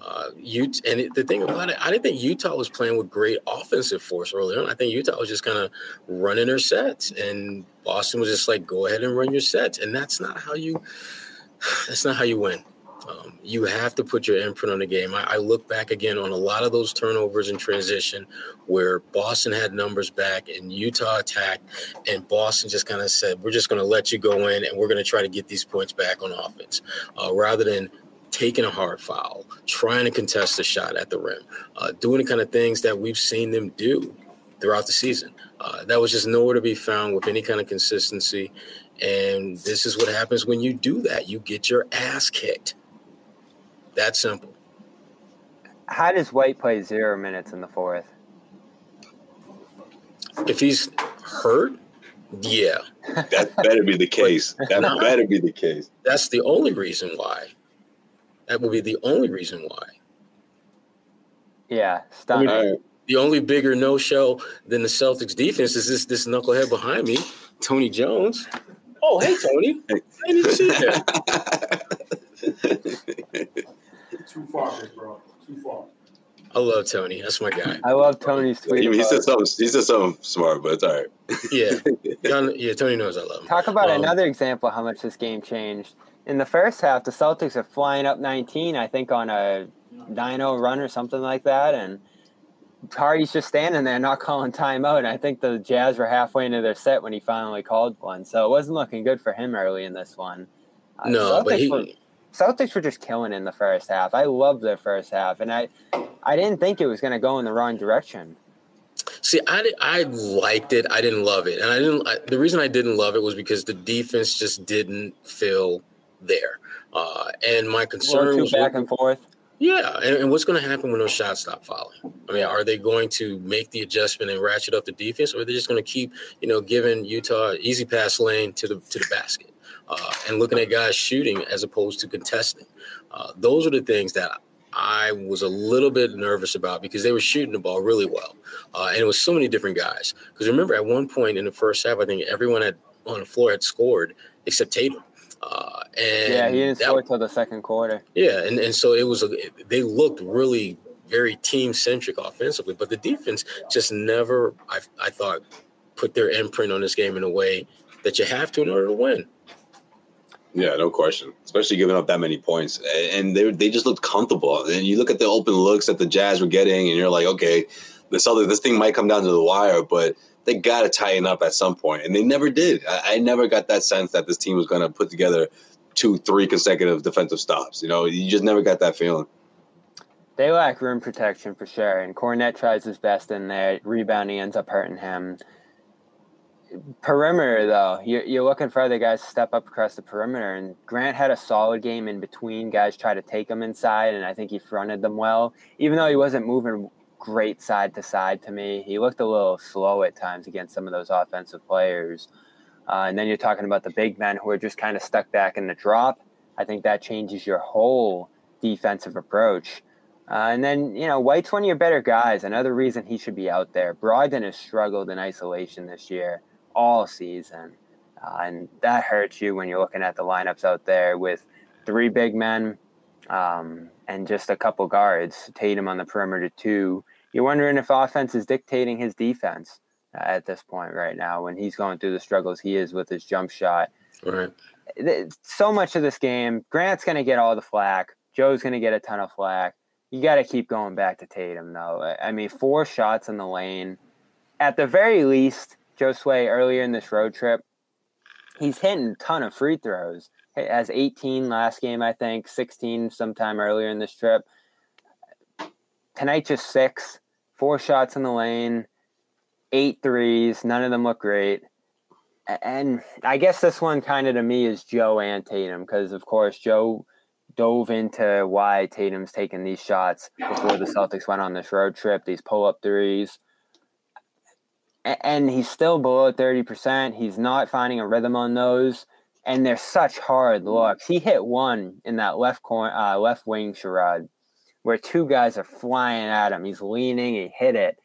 Uh, Utah, and it, the thing about it, I didn't think Utah was playing with great offensive force early on. I think Utah was just kind of running their sets, and Boston was just like, "Go ahead and run your sets," and that's not how you. That's not how you win. Um, you have to put your imprint on the game. I, I, look back again on a lot of those turnovers in transition where Boston had numbers back and Utah attacked, and Boston just kind of said, We're just going to let you go in and we're going to try to get these points back on offense uh, rather than taking a hard foul, trying to contest a shot at the rim, uh, doing the kind of things that we've seen them do throughout the season. Uh, that was just nowhere to be found with any kind of consistency. And this is what happens when you do that. You get your ass kicked. That simple. How does White play zero minutes in the fourth? If he's hurt, yeah. That better be the case. That no, better be the case. That's the only reason why. That would be the only reason why. Yeah, stop. right. The only bigger no show than the Celtics defense is this this knucklehead behind me, Tony Jones. Oh, hey Tony. I didn't see that. Too far, bro. Too far. I love Tony. That's my guy. I love Tony's tweet. He, he said something. He said something smart, but it's all right. yeah, yeah. Tony knows I love him. Talk about um, another example how much this game changed. In the first half, the Celtics are flying up 19, I think, on a 9-0 run or something like that, and Hardy's just standing there, not calling timeout. And I think the Jazz were halfway into their set when he finally called one, so it wasn't looking good for him early in this one. Uh, no, but he. Were, Celtics were just killing in the first half. I loved their first half, and I I didn't think it was going to go in the wrong direction. See, I, I liked it. I didn't love it, and I didn't. I, the reason I didn't love it was because the defense just didn't feel there. Uh, and my concern was back and forth. Yeah, and, and what's going to happen when those shots stop falling? I mean, are they going to make the adjustment and ratchet up the defense, or are they just going to keep, you know, giving Utah easy pass lane to the to the basket uh, and looking at guys shooting as opposed to contesting? Uh, those are the things that I was a little bit nervous about because they were shooting the ball really well, uh, and it was so many different guys. Because remember, at one point in the first half, I think everyone had on the floor had scored except Tatum. Uh, and yeah, he didn't that, score until the second quarter. Yeah, and, and so it was. A, they looked really very team centric offensively, but the defense just never. I I thought put their imprint on this game in a way that you have to in order to win. Yeah, no question. Especially giving up that many points, and they they just looked comfortable. And you look at the open looks that the Jazz were getting, and you're like, okay, this other this thing might come down to the wire, but they got to tighten up at some point, and they never did. I, I never got that sense that this team was going to put together two, three consecutive defensive stops. You know, you just never got that feeling. They lack rim protection for sure, and Kornet tries his best in there. Rebounding ends up hurting him. Perimeter, though, you're, you're looking for other guys to step up across the perimeter, and Grant had a solid game in between. Guys try to take him inside, and I think he fronted them well, even though he wasn't moving great side to side to me. He looked a little slow at times against some of those offensive players. Uh, and then you're talking about the big men who are just kind of stuck back in the drop. I think that changes your whole defensive approach. Uh, and then, you know, White's one of your better guys. Another reason he should be out there. Brogdon has struggled in isolation this year all season. Uh, and that hurts you when you're looking at the lineups out there with three big men um, and just a couple guards, Tatum on the perimeter, too. You're wondering if offense is dictating his defense at this point right now when he's going through the struggles he is with his jump shot. Right. So much of this game, Grant's going to get all the flack. Joe's going to get a ton of flack. You got to keep going back to Tatum, though. I mean, four shots in the lane. At the very least, Josue earlier in this road trip, he's hitting a ton of free throws. He has 18 last game, I think, 16 sometime earlier in this trip. Tonight, just six, four shots in the lane eight threes. None of them look great. And I guess this one kind of to me is Joe and Tatum because, of course, Joe dove into why Tatum's taking these shots before the Celtics went on this road trip, these pull up threes. And he's still below 30%. He's not finding a rhythm on those. And they're such hard looks. He hit one in that left corner, uh, left wing charade where two guys are flying at him. He's leaning, he hit it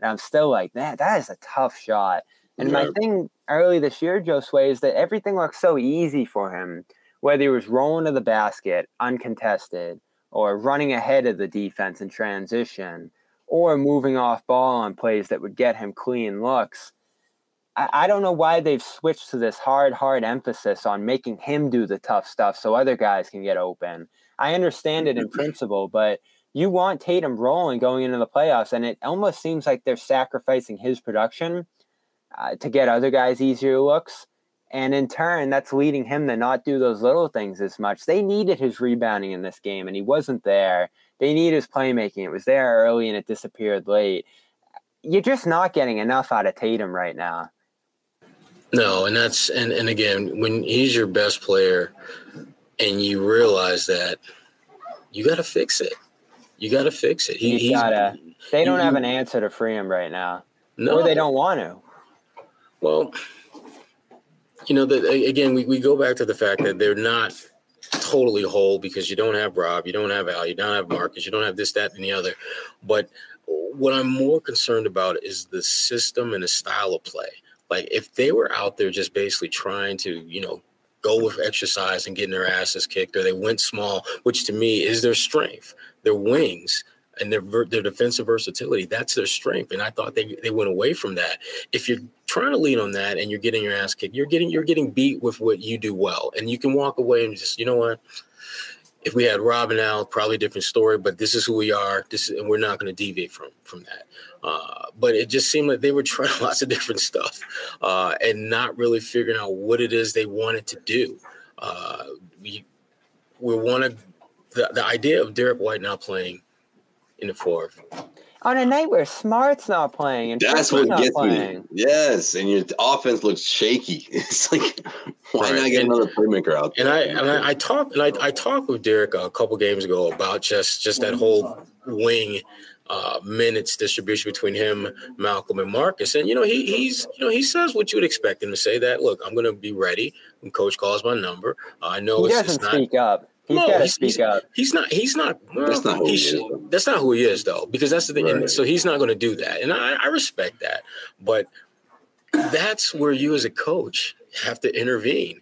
and I'm still like, man, that is a tough shot. And yeah. my thing early this year, Josue, is that everything looked so easy for him, whether he was rolling to the basket uncontested or running ahead of the defense in transition or moving off ball on plays that would get him clean looks. I, I don't know why they've switched to this hard, hard emphasis on making him do the tough stuff so other guys can get open. I understand it in principle, but – you want Tatum rolling going into the playoffs, and it almost seems like they're sacrificing his production uh, to get other guys easier looks. And in turn, that's leading him to not do those little things as much. They needed his rebounding in this game, and he wasn't there. They need his playmaking. It was there early and it disappeared late. You're just not getting enough out of Tatum right now. No, and that's and, and again, when he's your best player and you realize that you gotta fix it. You got to fix it. He, he's gotta. They don't have an answer to free him right now. No, or they don't want to. Well, you know, the, again, we, we go back to the fact that they're not totally whole because you don't have Rob, you don't have Al, you don't have Marcus, you don't have this, that, and the other. But what I'm more concerned about is the system and the style of play. Like if they were out there just basically trying to, you know, go with exercise and getting their asses kicked, or they went small, which to me is their strength their wings and their their defensive versatility. That's their strength, and I thought they they went away from that. If you're trying to lean on that and you're getting your ass kicked, you're getting you're getting beat with what you do well, and you can walk away and just you know what. If we had Rob and Al, probably a different story. But this is who we are. This is, and we're not going to deviate from from that. Uh, but it just seemed like they were trying lots of different stuff uh, and not really figuring out what it is they wanted to do. Uh, we, we want to the, the idea of Derrick White not playing in the fourth. On a night where Smart's not playing and That's Fritz's what gets playing. me. Yes, and your offense looks shaky. It's like, why Right, not get and- another playmaker out And? I and I, I talked and I, I talked with Derrick a couple games ago about just just that whole wing uh, minutes distribution between him, Malcolm, and Marcus. And you know he he's you know he says what you would expect him to say. That look, I'm going to be ready when coach calls my number. Uh, I know He it's, doesn't it's not. speak up. He's No, got to he's- speak he's- up. He's not. He's not. well, That's not who he is, though. That's not who he is, though, because that's the thing. And Right. so he's not going to do that, and I, I respect that. But that's where you, as a coach, have to intervene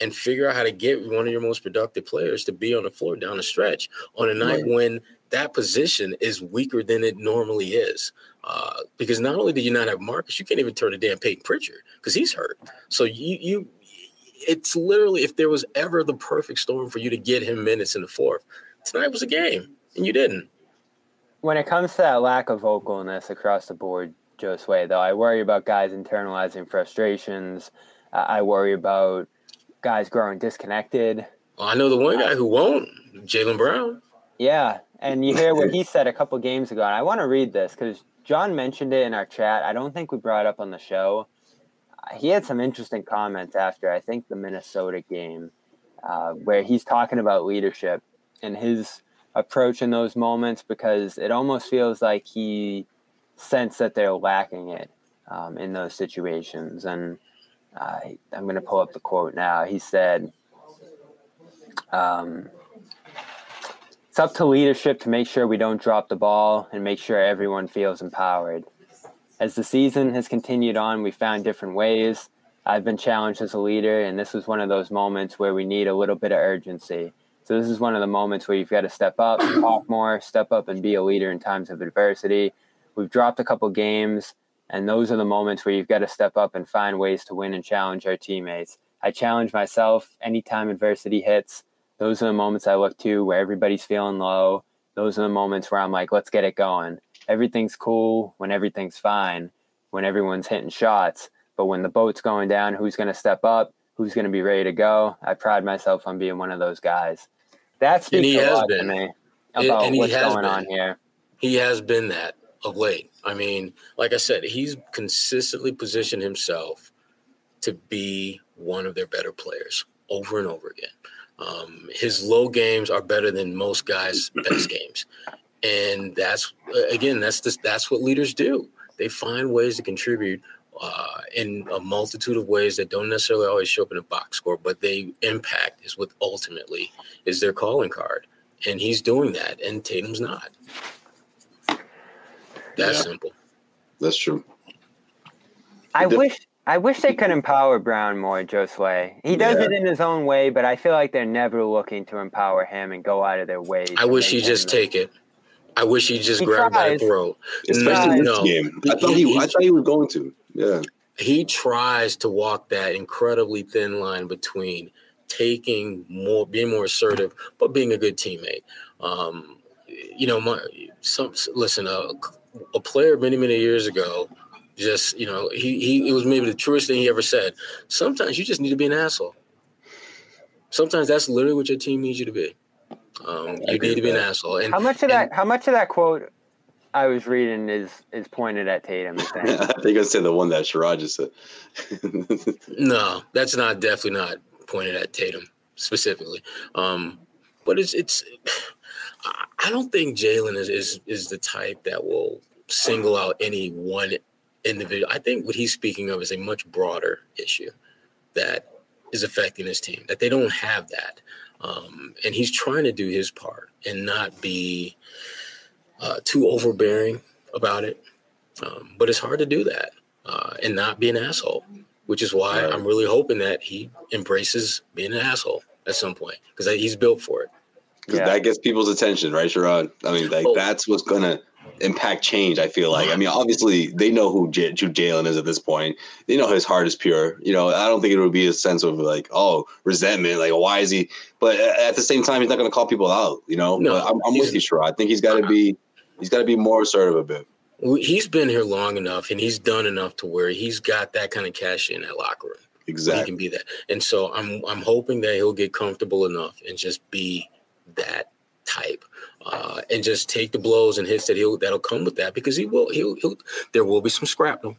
and figure out how to get one of your most productive players to be on the floor down the stretch on a night Right. when that position is weaker than it normally is. Uh, because not only do you not have Marcus, you can't even turn to Dan Peyton Pritchard because he's hurt. So you you it's literally if there was ever the perfect storm for you to get him minutes in the fourth, tonight was a game, and you didn't. When it comes to that lack of vocalness across the board, Josue, though, I worry about guys internalizing frustrations. Uh, I worry about guys growing disconnected. Well, I know the one guy who won't, Jaylen Brown. Yeah, and you hear what he said a couple games ago, and I want to read this because John mentioned it in our chat. I don't think we brought it up on the show. He had some interesting comments after I think the Minnesota game, uh, where he's talking about leadership and his approach in those moments because it almost feels like he sensed that they're lacking it um, in those situations. And uh, I'm going to pull up the quote now. He said. Um, it's up to leadership to make sure we don't drop the ball and make sure everyone feels empowered. As the season has continued on, we found different ways. I've been challenged as a leader, and this was one of those moments where we need a little bit of urgency. So, this is one of the moments where you've got to step up, talk more, step up, and be a leader in times of adversity. We've dropped a couple games, and those are the moments where you've got to step up and find ways to win and challenge our teammates. I challenge myself anytime adversity hits those are the moments I look to where everybody's feeling low. Those are the moments where I'm like, let's get it going. Everything's cool when everything's fine, when everyone's hitting shots. But when the boat's going down, who's going to step up? Who's going to be ready to go? I pride myself on being one of those guys. That speaks he a has lot been. to me And- about and he what's has going been. on here. He has been that of late. I mean, like I said, he's consistently positioned himself to be one of their better players over and over again. Um, his low games are better than most guys' best games, and that's again, that's just, that's what leaders do. They find ways to contribute uh, in a multitude of ways that don't necessarily always show up in a box score, but they impact is what ultimately is their calling card, and he's doing that, and Tatum's not. That's Yeah. simple. That's true. I Def- wish I wish they could empower Brown more, Josue. He does Yeah. it in his own way, but I feel like they're never looking to empower him and go out of their way. I wish make he'd just him- take it. I wish he'd just He grab him by the throat. Especially No. this game. I thought He- he, I thought he was going to. Yeah. he tries to walk that incredibly thin line between taking more, being more assertive, but being a good teammate. Um, you know, my, some listen, a, a player many many years ago, just you know, he he it was maybe the truest thing he ever said. Sometimes you just need to be an asshole. Sometimes that's literally what your team needs you to be. Um, you need to be an asshole. And How much of and- that? How much of that quote I was reading is is pointed at Tatum? you think? I think I said the one that Sherrod just said. No, that's not definitely not pointed at Tatum specifically. Um, but it's it's. I- I don't think Jaylen is, is is the type that will single out any one individual. I think what he's speaking of is a much broader issue that is affecting his team. That they don't have that, um, and he's trying to do his part and not be uh, too overbearing about it. Um, but it's hard to do that uh, and not be an asshole which is why Right. I'm really hoping that he embraces being an asshole at some point because he's built for it. Because Yeah. that gets people's attention, right, Sherrod? I mean, like Oh. that's what's gonna impact change. I feel like. I mean, obviously they know who, J- who Jaylen is at this point. They know his heart is pure. You know, I don't think it would be a sense of like, oh, resentment. Like, why is he? But at the same time, he's not gonna call people out. You know. No, but I'm, I'm with you, Sherrod. I think he's got to be. He's got to be more assertive a bit. He's been here long enough and he's done enough to where he's got that kind of cash in that locker room. Exactly. He can be that. And so I'm I'm hoping that he'll get comfortable enough and just be that type. Uh, and just take the blows and hits that he'll that'll come with that because he will he'll, he'll there will be some scrapnel.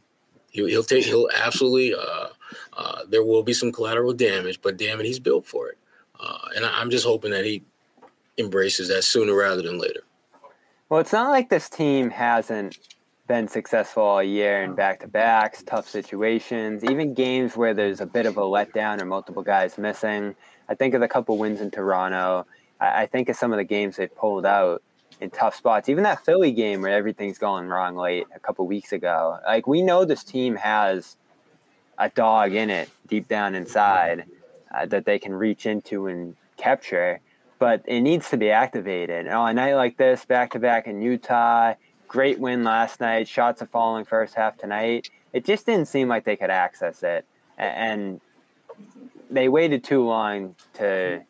He'll, he'll take he'll absolutely uh, uh, there will be some collateral damage, but damn it, he's built for it. Uh, and I, I'm just hoping that he embraces that sooner rather than later. Well, it's not like this team hasn't been successful all year in back to backs, tough situations, even games where there's a bit of a letdown or multiple guys missing. I think of the couple wins in Toronto. I, think of some of the games they've pulled out in tough spots. Even that Philly game where everything's going wrong late a couple weeks ago. Like we know this team has a dog in it deep down inside uh, that they can reach into and capture, but it needs to be activated. And on a night like this, back to back in Utah, great win last night. Shots are falling first half tonight. It just didn't seem like they could access it, and they waited too long to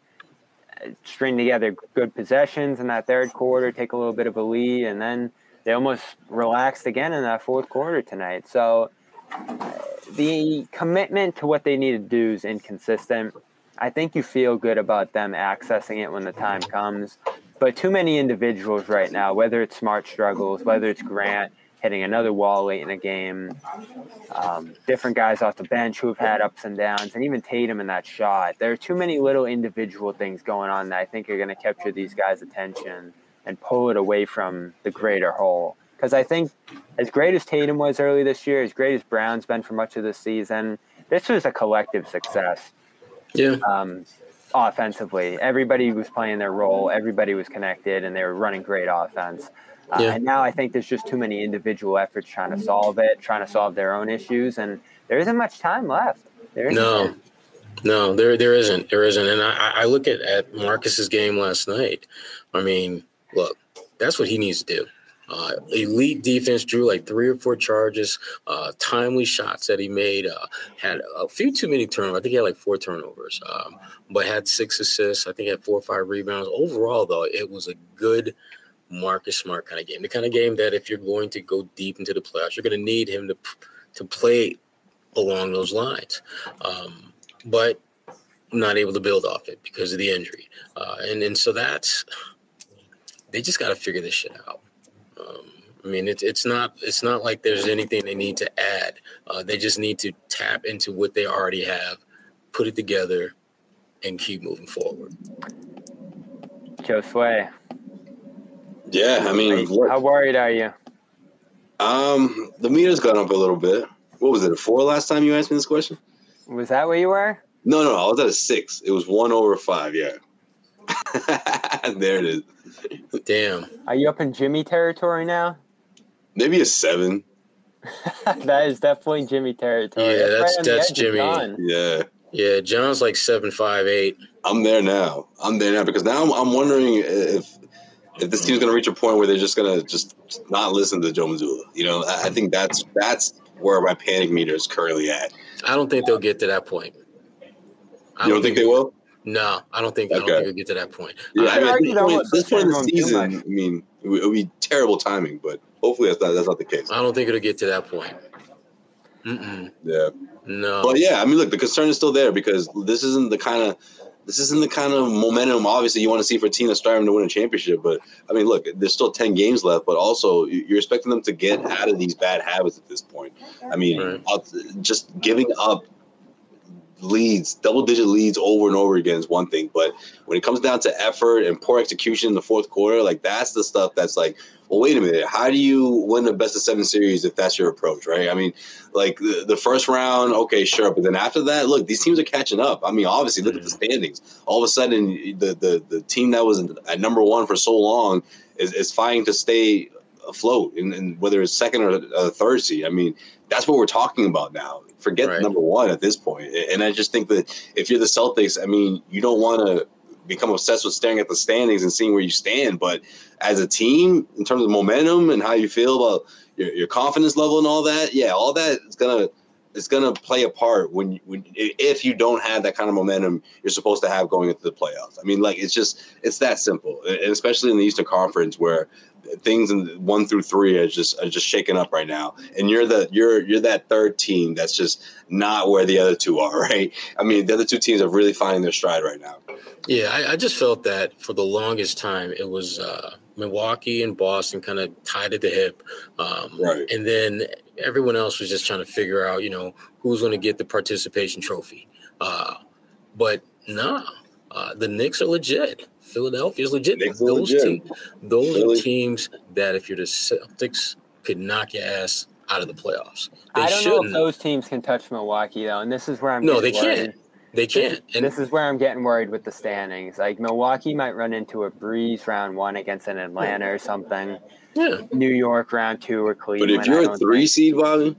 string together good possessions in that third quarter, take a little bit of a lead, and then they almost relaxed again in that fourth quarter tonight. So uh, the commitment to what they need to do is inconsistent. I think you feel good about them accessing it when the time comes, but too many individuals right now, whether it's Smart struggles, whether it's Grant hitting another wall late in a game, um, different guys off the bench who have had ups and downs, and even Tatum in that shot. There are too many little individual things going on that I think are going to capture these guys' attention and pull it away from the greater whole. Because I think, as great as Tatum was early this year, as great as Brown's been for much of the season, this was a collective success. Yeah. Um, offensively, everybody was playing their role, everybody was connected, and they were running great offense. Uh, Yeah. And now I think there's just too many individual efforts trying to solve it, trying to solve their own issues, and there isn't much time left. There isn't. No, no, there there isn't, there isn't. And I, I look at at Marcus's game last night. I mean, look, that's what he needs to do. Uh, elite defense drew like three or four charges, uh, timely shots that he made. Uh, had a few too many turnovers. I think he had like four turnovers, um, but had six assists. I think he had four or five rebounds. Overall, though, it was a good Marcus Smart kind of game. The kind of game that if you're going to go deep into the playoffs, you're going to need him to to play along those lines. Um, but not able to build off it because of the injury. Uh, and and so that's they just got to figure this shit out. Um, I mean, it's it's not it's not like there's anything they need to add. Uh, they just need to tap into what they already have, put it together, and keep moving forward. Joe Sway, Yeah, I mean, look, how worried are you? um, the meter's gone up a little bit. What was it? A four last time you asked me this question? Was that where you were? No, no, I was at a six. It was one over five. Yeah, there it is. Damn. Are you up in Jimmy territory now? Maybe a seven. that is definitely Jimmy territory. Yeah, that's- right that's Jimmy. John. Yeah, Yeah, John's like seven five eight. I'm there now. I'm there now because now I'm, I'm wondering if if this team's gonna reach a point where they're just gonna just not listen to Joe Mazzulla. You know, I, I think that's that's where my panic meter is currently at. I don't think they'll get to that point. I You don't think they will? No, I don't think. I don't Okay. think they'll get to that point. Yeah, I mean, at this that point, this point in the pushing them too season. I mean, it would, it would be terrible timing, but hopefully that's not that's not the case. I don't think it'll get to that point. Mm-mm. Yeah. No. But yeah, I mean, look, the concern is still there because this isn't the kind of this isn't the kind of momentum. Obviously, you want to see for a team that's striving to win a championship. But I mean, look, there's still ten games left, but also you- you're expecting them to get out of these bad habits at this point. I mean, Right. just giving up leads, double digit leads over and over again is one thing, but when it comes down to effort and poor execution in the fourth quarter, like that's the stuff that's like, well, wait a minute, how do you win the best of seven series if that's your approach, right? I mean, like the, the first round, okay, sure, but then after that, look, these teams are catching up. I mean, obviously, look at the standings. All of a sudden, the the, the team that was at number one for so long is, is fighting to stay afloat, and, and whether it's second or uh, third seed. I mean, that's what we're talking about now. Forget Right. number one at this point. And I just think that if you're the Celtics, I mean, you don't want to become obsessed with staring at the standings and seeing where you stand. But as a team, in terms of momentum and how you feel about your, your confidence level and all that, yeah, all that is gonna it's gonna play a part when when if you don't have that kind of momentum you're supposed to have going into the playoffs. I mean, like it's just it's that simple, and especially in the Eastern Conference where things in one through three are just are just shaking up right now. And you're the you're you're that third team that's just not where the other two are, right? I mean, the other two teams are really finding their stride right now. Yeah, I, I just felt that for the longest time it was uh, Milwaukee and Boston kind of tied at the hip, um, Right. and then everyone else was just trying to figure out, you know, who's going to get the participation trophy. Uh, but nah, uh, the Knicks are legit. Philadelphia's legit. Those legit. te- those Philly. are teams that if you're the Celtics could knock your ass out of the playoffs. They I don't know if those teams can touch Milwaukee though, and this is where I'm No, they getting worried. can't. They can't. And this is where I'm getting worried with the standings. Like Milwaukee might run into a breeze round one against an Atlanta or something. yeah, New York round two or Cleveland. But if you're a three think. seed, Bobby,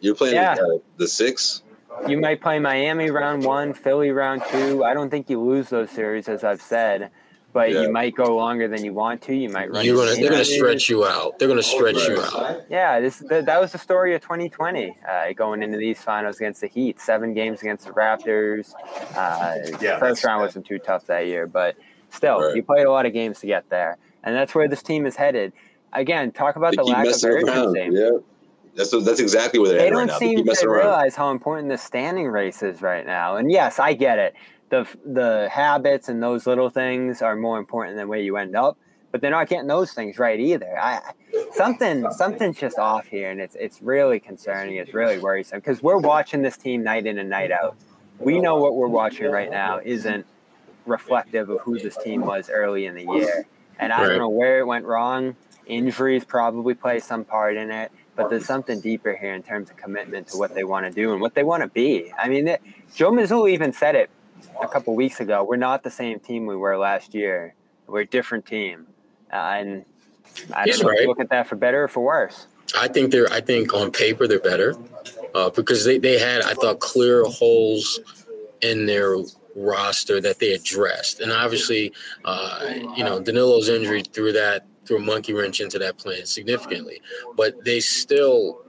you're playing Yeah. uh, the six. you might play Miami round one, Philly round two. I don't think you lose those series, as I've said, but Yeah. you might go longer than you want to. You might run. you're gonna they're gonna stretch you out. They're gonna stretch you out. Yeah, this that, that was the story of 2020. Uh, going into these finals against the Heat, seven games against the Raptors. Uh, Yeah, first round wasn't too tough that year, but still, Right. you played a lot of games to get there, and that's where this team is headed. Again, talk about They the lack of messing around. urgency. Yeah, that's that's exactly where they're They at right don't now. Seem to around. realize how important the standing race is right now. And yes, I get it. The the habits and those little things are more important than where you end up. But they're not getting those things right either. I something something's just off here, and it's it's really concerning. It's really worrisome because we're watching this team night in and night out. We know what we're watching right now isn't reflective of who this team was early in the year. And I Right. don't know where it went wrong. Injuries probably play some part in it, but there's something deeper here in terms of commitment to what they want to do and what they want to be. I mean, it, Joe Mazzulla even said it a couple weeks ago. We're not the same team we were last year. We're a different team, uh, and I don't know if you right. look at that for better or for worse. I think they're. I think on paper they're better uh, because they, they had I thought clear holes in their roster that they addressed, and obviously, uh, you know, Danilo's injury threw that threw a monkey wrench into that plan significantly. But they still,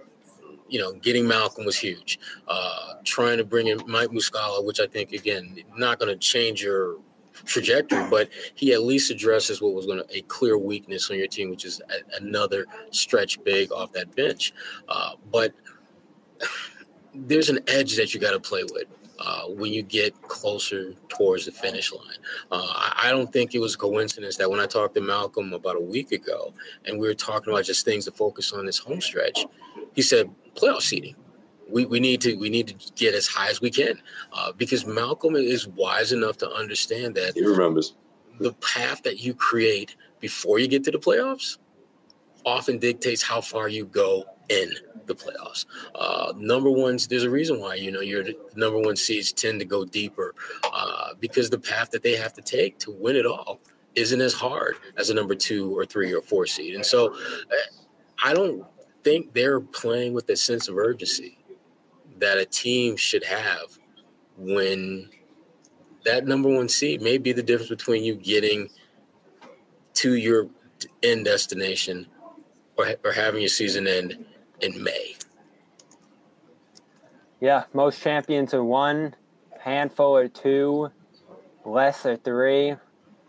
you know, getting Malcolm was huge. Uh, trying to bring in Mike Muscala, which I think again not going to change your trajectory, but he at least addresses what was going to a clear weakness on your team, which is a, another stretch big off that bench. Uh, but there's an edge that you got to play with. Uh, when you get closer towards the finish line, uh, I, don't think it was a coincidence that when I talked to Malcolm about a week ago, and we were talking about just things to focus on this home stretch, he said playoff seeding. We, we need to we need to get as high as we can uh, because Malcolm is wise enough to understand that He remembers. the path that you create before you get to the playoffs often dictates how far you go in the playoffs. Uh, number ones, there's a reason why you know your number one seeds tend to go deeper uh, because the path that they have to take to win it all isn't as hard as a number two or three or four seed. And so, uh, I don't think they're playing with the sense of urgency that a team should have when that number one seed may be the difference between you getting to your end destination or, or having your season end in May. Yeah, most champions are one, handful are two, less are three,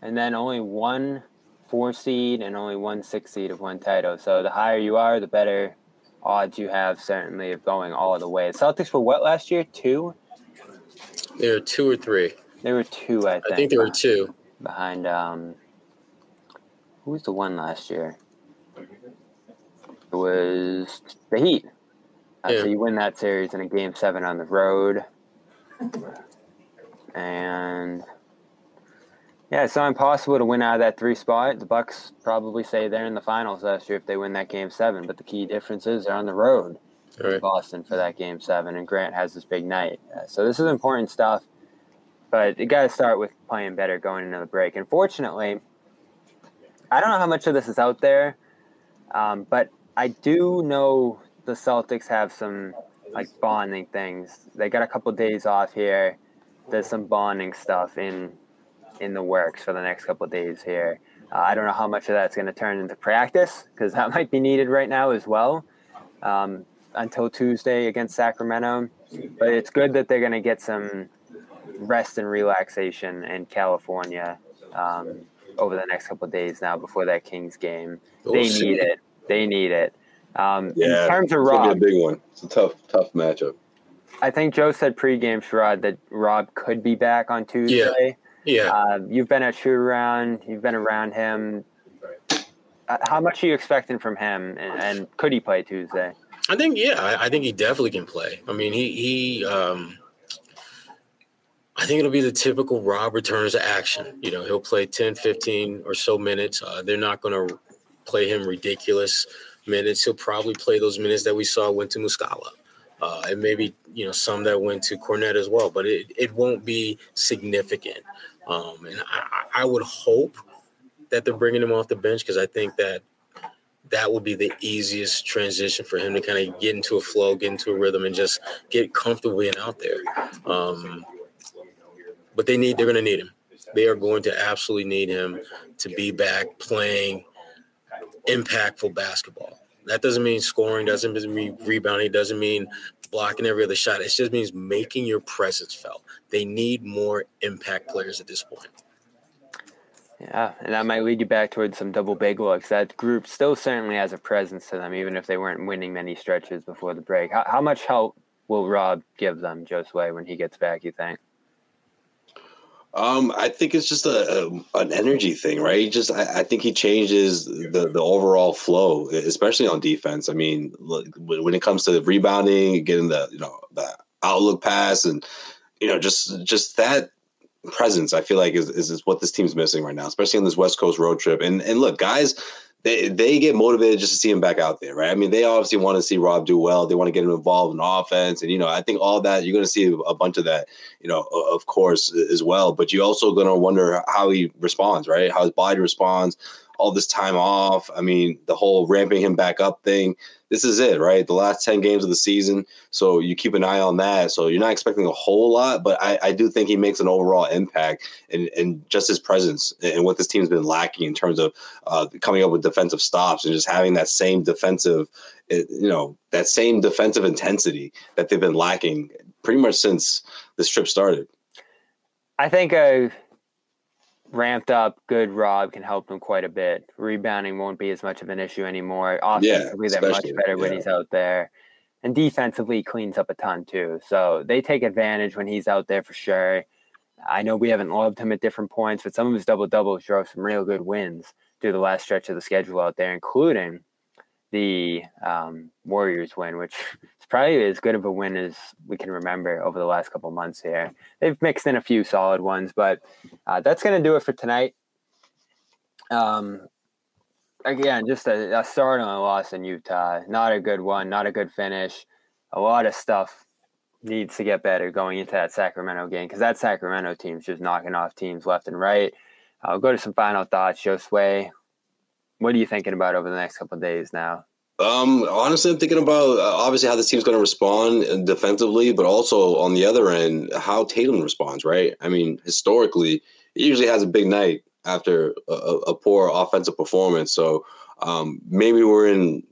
and then only one four seed and only one six seed of one title. So the higher you are, the better odds you have certainly of going all the way. The Celtics were what last year? Two? There were two or three. They were two, I think. I think there were two. behind um who was the one last year? It was the Heat. Uh, So you win that series in a game seven on the road. And yeah, it's not impossible to win out of that three spot. The Bucks probably say they're in the finals last year if they win that game seven. But the key difference is they're on the road right. in Boston for that game seven, and Grant has this big night. Uh, so this is important stuff, but you got to start with playing better going into the break. Unfortunately, I don't know how much of this is out there, um, but I do know the Celtics have some like bonding things. They got a couple days off here. There's some bonding stuff in in the works for the next couple days here. Uh, I don't know how much of that's going to turn into practice because that might be needed right now as well um, until Tuesday against Sacramento. But it's good that they're going to get some rest and relaxation in California um, over the next couple days now before that Kings game. We'll they see. need it. They need it. Um, Yeah, in terms of Rob, be a big one. It's a tough, tough matchup. I think Joe said pregame, Sherrod, that Rob could be back on Tuesday. Yeah. Um, you've been at shoot around. You've been around him. Uh, how much are you expecting from him, and, and could he play Tuesday? I think yeah, I, I think he definitely can play. I mean, he he. Um, I think it'll be the typical Rob returns to action. You know, he'll play 10, 15 or so minutes. Uh, they're not going to play him ridiculous minutes. He'll probably play those minutes that we saw went to Muscala. Uh, and maybe you know some that went to Kornet as well, but it, it won't be significant. Um, and I, I would hope that they're bringing him off the bench because I think that that would be the easiest transition for him to kind of get into a flow, get into a rhythm, and just get comfortable being out there. Um, but they need they're going to need him. They are going to absolutely need him to be back playing impactful basketball. That doesn't mean scoring, doesn't mean rebounding, doesn't mean blocking every other shot. It just means making your presence felt. They need more impact players at this point. Yeah, and that might lead you back towards some double big looks. That group still certainly has a presence to them, even if they weren't winning many stretches before the break. How, how much help will Rob give them, Josue, when he gets back? You think? Um, I think it's just a, a an energy thing, right? He just I, I think he changes the the overall flow, especially on defense. I mean, look, when it comes to rebounding, getting the you know the outlook pass, and you know just just that presence, I feel like is, is is what this team's missing right now, especially on this West Coast road trip. And and look, guys, they they get motivated just to see him back out there, right? I mean, they obviously want to see Rob do well. They want to get him involved in offense, and you know, I think all that you're going to see a bunch of that, you know, of course as well. But you're also going to wonder how he responds, right? How his body responds. All this time off. I mean, the whole ramping him back up thing. This is it, right? The last ten games of the season. So you keep an eye on that. So you're not expecting a whole lot, but I, I do think he makes an overall impact and just his presence and what this team's been lacking in terms of uh, coming up with defensive stops and just having that same defensive, uh, you know, that same defensive intensity that they've been lacking pretty much since this trip started. I think a ramped up good Rob can help them quite a bit. Rebounding won't be as much of an issue anymore. Offensively, they're much better when he's out there. And defensively, he cleans up a ton too. So they take advantage when he's out there for sure. I know we haven't loved him at different points, but some of his double doubles drove some real good wins through the last stretch of the schedule out there, including the um, Warriors win, which is probably as good of a win as we can remember over the last couple months here. They've mixed in a few solid ones, but uh, that's going to do it for tonight. Um, again, just a, a start on a loss in Utah. Not a good one, not a good finish. A lot of stuff needs to get better going into that Sacramento game because that Sacramento team's just knocking off teams left and right. I'll go to some final thoughts. Josue, what are you thinking about over the next couple days now? Um, honestly, I'm thinking about uh, obviously how this team's going to respond defensively, but also on the other end, how Tatum responds. Right? I mean, historically, he usually has a big night after a a poor offensive performance. So um, maybe we're in.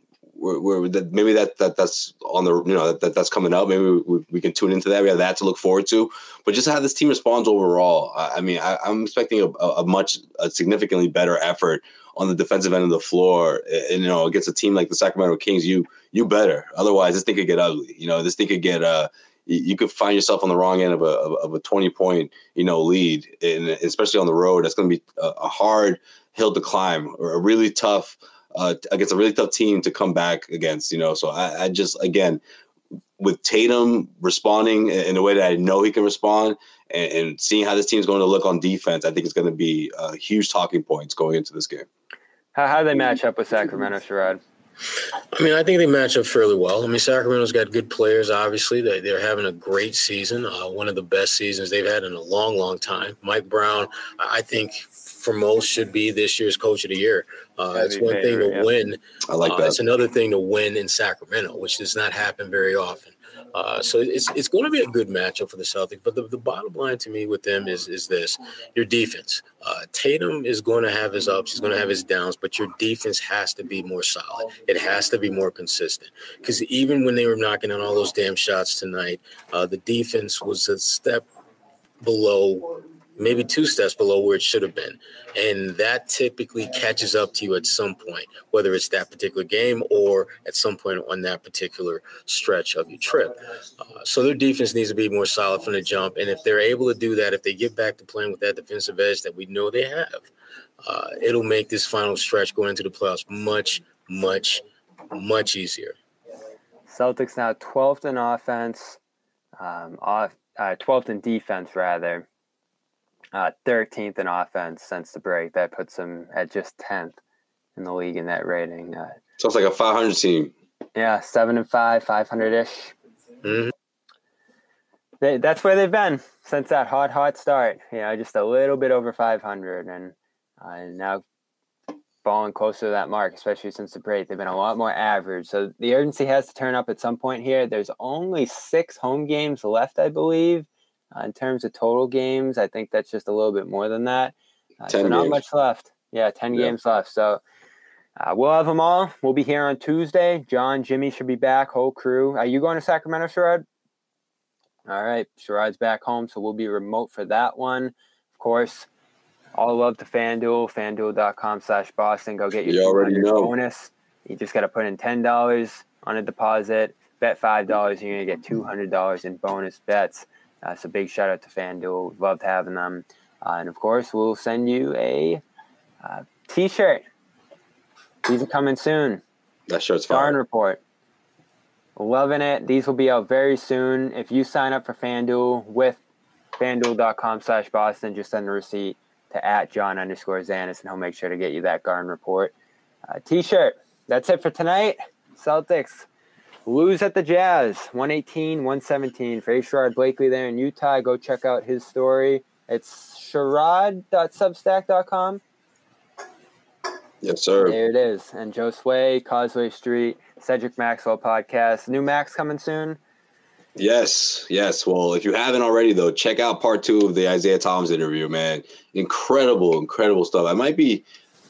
We're, we're that maybe that, that that's on the you know that, that that's coming up. Maybe we, we can tune into that. We have that to look forward to. But just how this team responds overall, I, I mean, I, I'm expecting a, a much a significantly better effort on the defensive end of the floor, and you know, against a team like the Sacramento Kings, you you better. Otherwise, this thing could get ugly. You know, this thing could get uh, you, could find yourself on the wrong end of a of, a twenty point you know lead, and especially on the road, that's going to be a hard hill to climb or a really tough uh, against a really tough team to come back against. You know, so I, I just again with Tatum responding in a way that I know he can respond. And, and seeing how this team's going to look on defense, I think it's going to be uh, huge talking points going into this game. How, how do they match up with Sacramento, Sherrod? I mean, I think they match up fairly well. I mean, Sacramento's got good players. Obviously, they they're having a great season, uh, one of the best seasons they've had in a long, long time. Mike Brown, I I think for most should be this year's Coach of the Year. Uh, it's be one thing to yeah. win. I like uh, that. It's another thing to win in Sacramento, which does not happen very often. Uh, so it's it's going to be a good matchup for the Celtics. But the, the bottom line to me with them is is this: your defense. Uh, Tatum is going to have his ups, he's going to have his downs, but your defense has to be more solid. It has to be more consistent. Because even when they were knocking on all those damn shots tonight, uh, the defense was a step below maybe two steps below where it should have been. And that typically catches up to you at some point, whether it's that particular game or at some point on that particular stretch of your trip. Uh, so their defense needs to be more solid from the jump. And if they're able to do that, if they get back to playing with that defensive edge that we know they have, uh, it'll make this final stretch going into the playoffs much, much, much easier. Celtics now 12th in offense, um, off, uh, 12th in defense, rather. Uh, 13th in offense since the break. That puts them at just 10th in the league in that rating. Uh, Sounds like a 500 team. Yeah, seven and five, 500 ish. Mm-hmm. They, that's where they've been since that hot, hot start. You know, just a little bit over 500, and uh, now falling closer to that mark, especially since the break. They've been a lot more average. So the urgency has to turn up at some point here. There's only six home games left, I believe, uh, in terms of total games. I think that's just a little bit more than that. Uh, so not games. much left. Yeah, 10 Yeah. games left. So uh, we'll have them all. We'll be here on Tuesday. John, Jimmy should be back, whole crew. Are you going to Sacramento, Sherrod? All right. Sherrod's back home, so we'll be remote for that one. Of course, all love to FanDuel, fanduel.com slash Boston. Go get your You already 200 know. bonus. You just got to put in $10 on a deposit, bet $5, and you're going to get $200 in bonus bets. Uh, so big shout out to FanDuel. Loved having them. Uh, and of course, we'll send you a uh, t-shirt. These are coming soon. That shirt's Darn fire. report. Loving it. These will be out very soon. If you sign up for FanDuel with fanduel.com slash Boston, just send a receipt to at John underscore Zanis and he'll make sure to get you that Garden report. Uh, t-shirt. That's it for tonight. Celtics lose at the Jazz 118 117. For A. Sherrod Blakely there in Utah, go check out his story. It's sherrod.substack.com. Yes, sir. There it is. And Josue, Causeway Street, Cedric Maxwell podcast. New Max coming soon. Yes, yes. Well, if you haven't already, though, check out part two of the Isiah Thomas interview, man. Incredible, incredible stuff. I might be,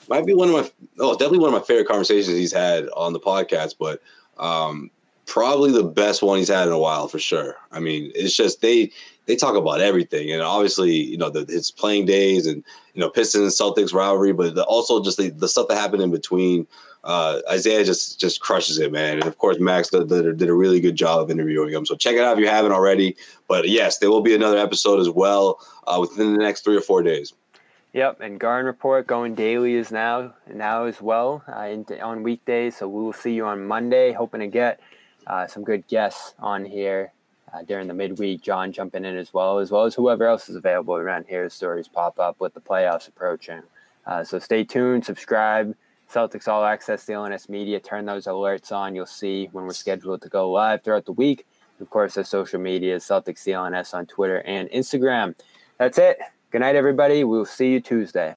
might be one of my, oh, definitely one of my favorite conversations he's had on the podcast, but um, probably the best one he's had in a while for sure. I mean, it's just they they talk about everything, and obviously, you know, the, his playing days and you know Pistons Celtics rivalry, but the, also just the, the stuff that happened in between. Uh, Isiah just just crushes it, man, and of course Max did, did, did a really good job of interviewing him. So check it out if you haven't already. But yes, there will be another episode as well uh, within the next three or four days. Yep, and Garden Report going daily is now now as well uh, on weekdays. So we will see you on Monday. Hoping to get uh, some good guests on here uh, during the midweek. John jumping in as well, as well as whoever else is available around here. Stories pop up with the playoffs approaching. Uh, so stay tuned, subscribe. Celtics All Access, CLNS Media. Turn those alerts on. You'll see when we're scheduled to go live throughout the week. Of course, the social media is Celtics CLNS on Twitter and Instagram. That's it. Good night, everybody. We'll see you Tuesday.